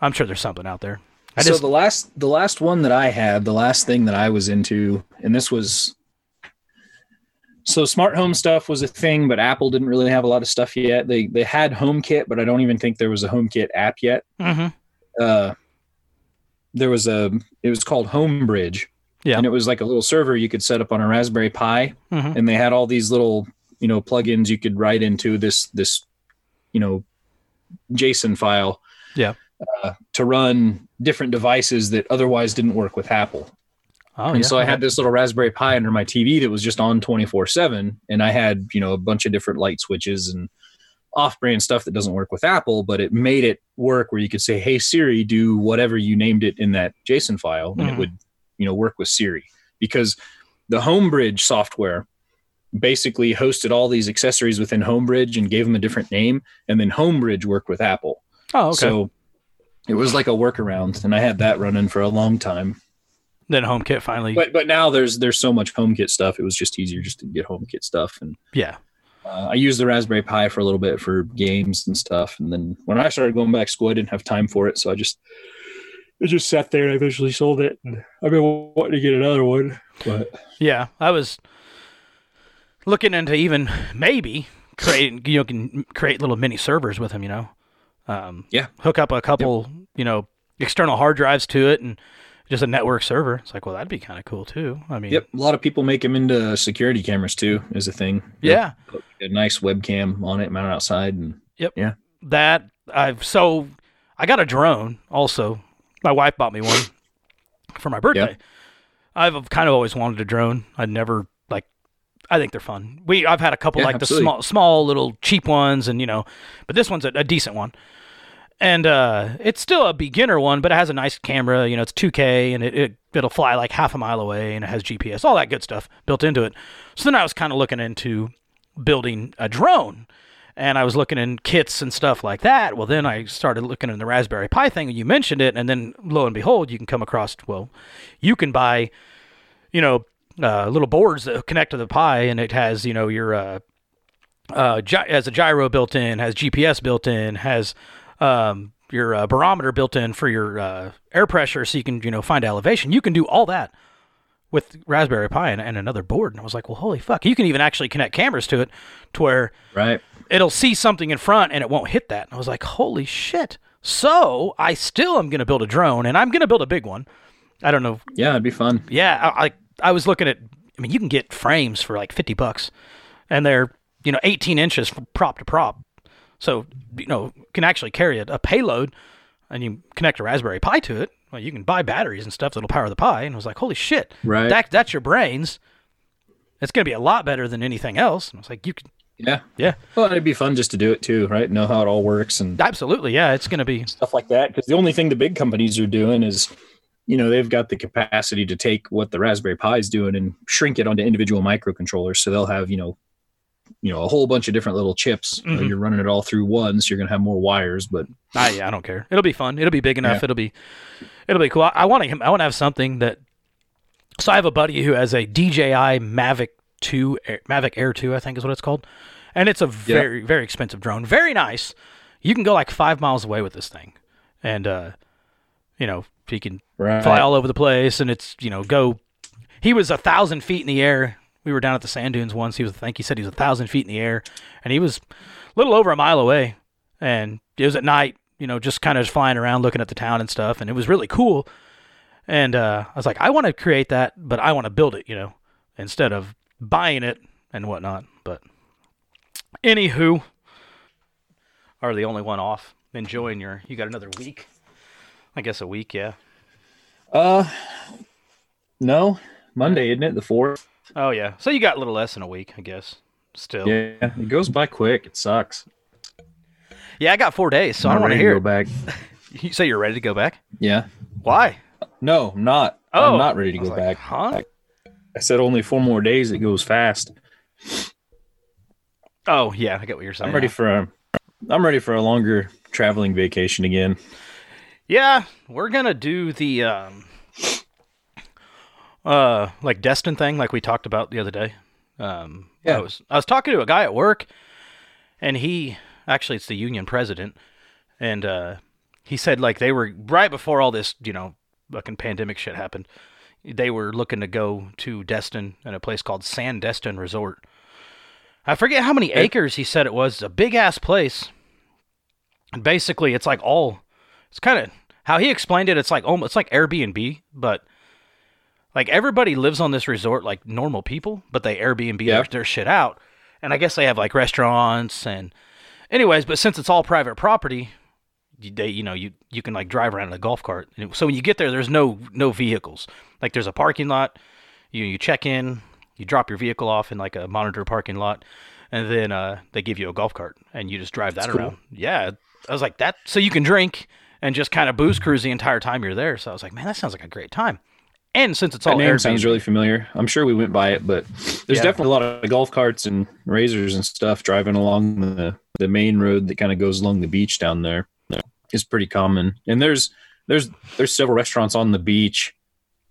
I'm sure there's something out there. I
so
just
the last the last one that I had, the last thing that I was into, and this was so smart home stuff was a thing, but Apple didn't really have a lot of stuff yet. They they had HomeKit, but I don't even think there was a HomeKit app yet.
Mhm.
Uh, there was a it was called Homebridge,
Yeah.
and it was like a little server you could set up on a Raspberry Pi,
Mhm.
and they had all these little you know plugins you could write into this this you know JSON file
yeah.
uh, to run different devices that otherwise didn't work with Apple.
Oh
and
yeah.
so I had this little Raspberry Pi under my TV that was just on 24 7. And I had, you know, a bunch of different light switches and off brand stuff that doesn't work with Apple, but it made it work where you could say, Hey, Siri, do whatever you named it in that JSON file. And
Mhm.
it would, you know, work with Siri because the Homebridge software basically hosted all these accessories within Homebridge and gave them a different name. And then Homebridge worked with Apple.
Oh, okay.
So it was like a workaround, and I had that running for a long time.
Then HomeKit finally.
But but now there's there's so much HomeKit stuff. It was just easier just to get HomeKit stuff, and
yeah.
uh, I used the Raspberry Pi for a little bit for games and stuff. And then when I started going back to school, I didn't have time for it, so I just it just sat there. and I eventually sold it. And I've been wanting to get another one, but
Yeah, I was looking into even maybe creating you know can create little mini servers with them. You know, um,
Yeah.
hook up a couple you know external hard drives to it and just a network server. It's like, well, that'd be kind of cool too. I mean,
yep, a lot of people make them into security cameras too. Is a thing.
Yeah.
A nice webcam on it, mounted outside, and
Yep.
Yeah.
That I've so I got a drone also. My wife bought me one for my birthday. I've kind of always wanted a drone. I'd never like I think they're fun. We I've had a couple
Yeah,
like
absolutely.
the small small little cheap ones and you know, but this one's a, a decent one. And uh it's still a beginner one, but it has a nice camera, you know, it's 2K and it, it it'll fly like half a mile away and it has GPS, all that good stuff built into it. So then I was kind of looking into building a drone and I was looking in kits and stuff like that. Well, then I started looking in the Raspberry Pi thing, and you mentioned it, and then lo and behold, you can come across well, you can buy, you know, uh, little boards that connect to the Pi, and it has you know your uh, uh, gy- has a gyro built in, has GPS built in, has um, your uh, barometer built in for your uh, air pressure, so you can you know find elevation. You can do all that with Raspberry Pi and, and another board, and I was like, well, holy fuck! You can even actually connect cameras to it, to where
right.
it'll see something in front and it won't hit that. And I was like, holy shit. So I still am going to build a drone and I'm going to build a big one. I don't know.
Yeah, it'd be fun.
Yeah. I, I, I was looking at, I mean, you can get frames for like 50 bucks and they're, you know, 18 inches from prop to prop. So, you know, can actually carry a, a payload and you connect a Raspberry Pi to it. Well, you can buy batteries and stuff that'll power the Pi. And I was like, holy shit.
Right.
That, that's your brains. It's going to be a lot better than anything else. And I was like, you can,
Yeah.
yeah,
Well, it'd be fun just to do it too, right? Know how it all works and
absolutely. Yeah. It's going to be,
stuff like that. Because the only thing the big companies are doing is, you know, they've got the capacity to take what the Raspberry Pi is doing and shrink it onto individual microcontrollers. So they'll have, you know, you know, a whole bunch of different little chips.
Mhm.
you're running it all through one, so you're gonna have more wires. But
I, yeah, I don't care. It'll be fun. It'll be big enough.
Yeah.
It'll be, it'll be cool. I, I want to I want to have something that. So I have a buddy who has a DJI Mavic Two Air- Mavic Air Two, I think is what it's called, and it's a very very expensive drone. Very nice. You can go like five miles away with this thing, and uh, you know he can
Right.
fly all over the place, and it's you know go. He was a thousand feet in the air. We were down at the sand dunes once. He was, I think he said he was a thousand feet in the air, and he was a little over a mile away. And it was at night, you know, just kind of flying around, looking at the town and stuff, and it was really cool. And uh, I was like, I want to create that, but I want to build it, you know, instead of buying it and whatnot. But anywho, are the only one off enjoying your. You got another week, I guess a week, yeah.
Uh, no, Monday, isn't it? The fourth.
Oh yeah, so you got a little less than a week, I guess. Still,
Yeah, it goes by quick. It sucks.
Yeah, I got four days, so I
I'm
don't want to hear.
go back.
You say you're ready to go back?
Yeah.
Why?
No, I'm not.
Oh,
I'm not ready to go
like,
back.
huh?
I said only four more days. It goes fast.
Oh yeah, I get what you're saying.
I'm ready for a. I'm ready for a longer traveling vacation again.
Yeah, we're gonna do the um, uh, like Destin thing, like we talked about the other day. Um,
Yeah.
I was I was talking to a guy at work, and he actually it's the union president, and uh, he said like they were right before all this, you know, fucking pandemic shit happened. They were looking to go to Destin and a place called Sandestin Resort. I forget how many acres he said it was. It's a big ass place. And basically, it's like all. It's kind of how he explained it. It's like almost it's like Airbnb, but like everybody lives on this resort like normal people, but they Airbnb
Yeah.
their, their shit out. And I guess they have like restaurants and, anyways. But since it's all private property, you- they you know you you can like drive around in a golf cart. So when you get there, there's no no vehicles. Like there's a parking lot. You you check in, you drop your vehicle off in like a monitor parking lot, and then uh, they give you a golf cart and you just drive that around. Yeah, I was like that. So you can drink and just kind of booze cruise the entire time you're there. So I was like, man, that sounds like a great time. And since it's all That
name
Airbnb,
sounds really familiar. I'm sure we went by it, but there's
Yeah.
definitely a lot of golf carts and razors and stuff driving along the, the main road that kind of goes along the beach down there. Is pretty common. And there's there's there's several restaurants on the beach,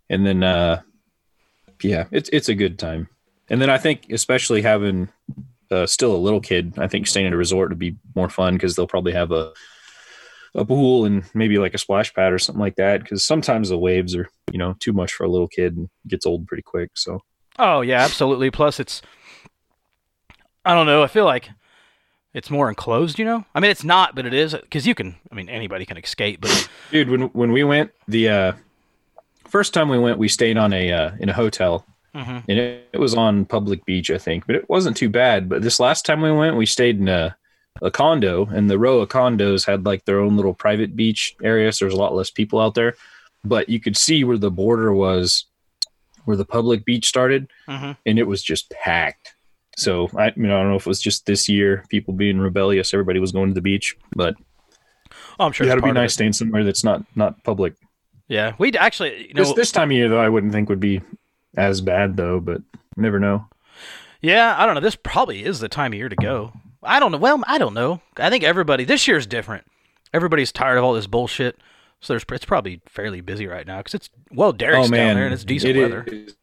and then uh, yeah, it's it's a good time. And then I think especially having uh, still a little kid, I think staying at a resort would be more fun because they'll probably have a a pool and maybe like a splash pad or something like that. Because sometimes the waves are you know too much for a little kid and gets old pretty quick. So
Oh yeah, absolutely. Plus, it's I don't know. I feel like it's more enclosed. You know, I mean, it's not, but it is because you can. I mean, anybody can escape. But
dude, when when we went the uh, first time we went, we stayed on a uh, in a hotel.
Mhm.
And it, it was on public beach, I think, but it wasn't too bad. But this last time we went, we stayed in a, a condo, and the row of condos had like their own little private beach area, so there's a lot less people out there. But you could see where the border was, where the public beach started,
Mhm.
and it was just packed. So I, you know, I don't know if it was just this year, people being rebellious, everybody was going to the beach, but
oh, I'm sure
yeah,
it's
it'd be nice staying somewhere that's not not public.
Yeah, we actually. You know,
This this time of year though, I wouldn't think would be as bad though, but never know.
Yeah, I don't know. This probably is the time of year to go. I don't know. Well, I don't know. I think everybody this year's different. Everybody's tired of all this bullshit, so there's it's probably fairly busy right now because it's well, Derek's down there and it's decent
Oh, It
weather.
is-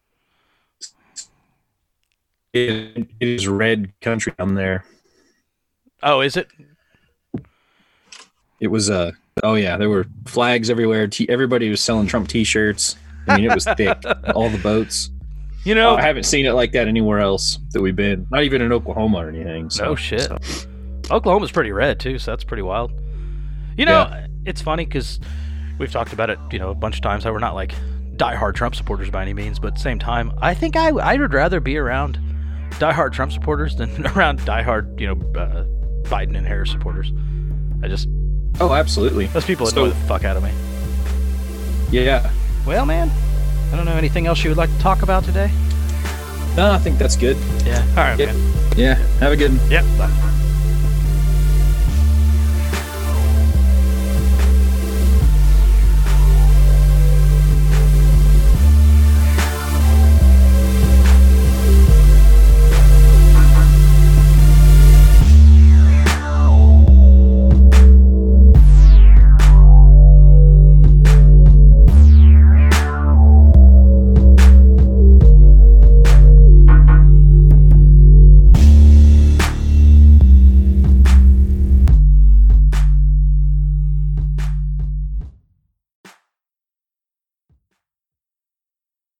it- it is red country down there.
Oh, is it?
It was uh oh yeah, there were flags everywhere. T- everybody was selling Trump T-shirts. I mean, it was thick. All the boats.
You know,
I haven't seen it like that anywhere else that we've been. Not even in Oklahoma or anything. So,
No shit.
so-
Oklahoma's pretty red too, so that's pretty wild. You know, it's funny because we've talked about it, you know, a bunch of times. How we're not like diehard Trump supporters by any means, but at the same time, I think I I would rather be around diehard Trump supporters than around diehard, you know, uh, Biden and Harris supporters. I just
Oh, absolutely.
those people
So-
annoy the fuck out of me.
Yeah.
Well, man, I don't know anything else you would like to talk about today.
No, I think that's good.
Yeah. All right,
Yeah.
man.
Yeah. Have a good one.
Yep. Bye.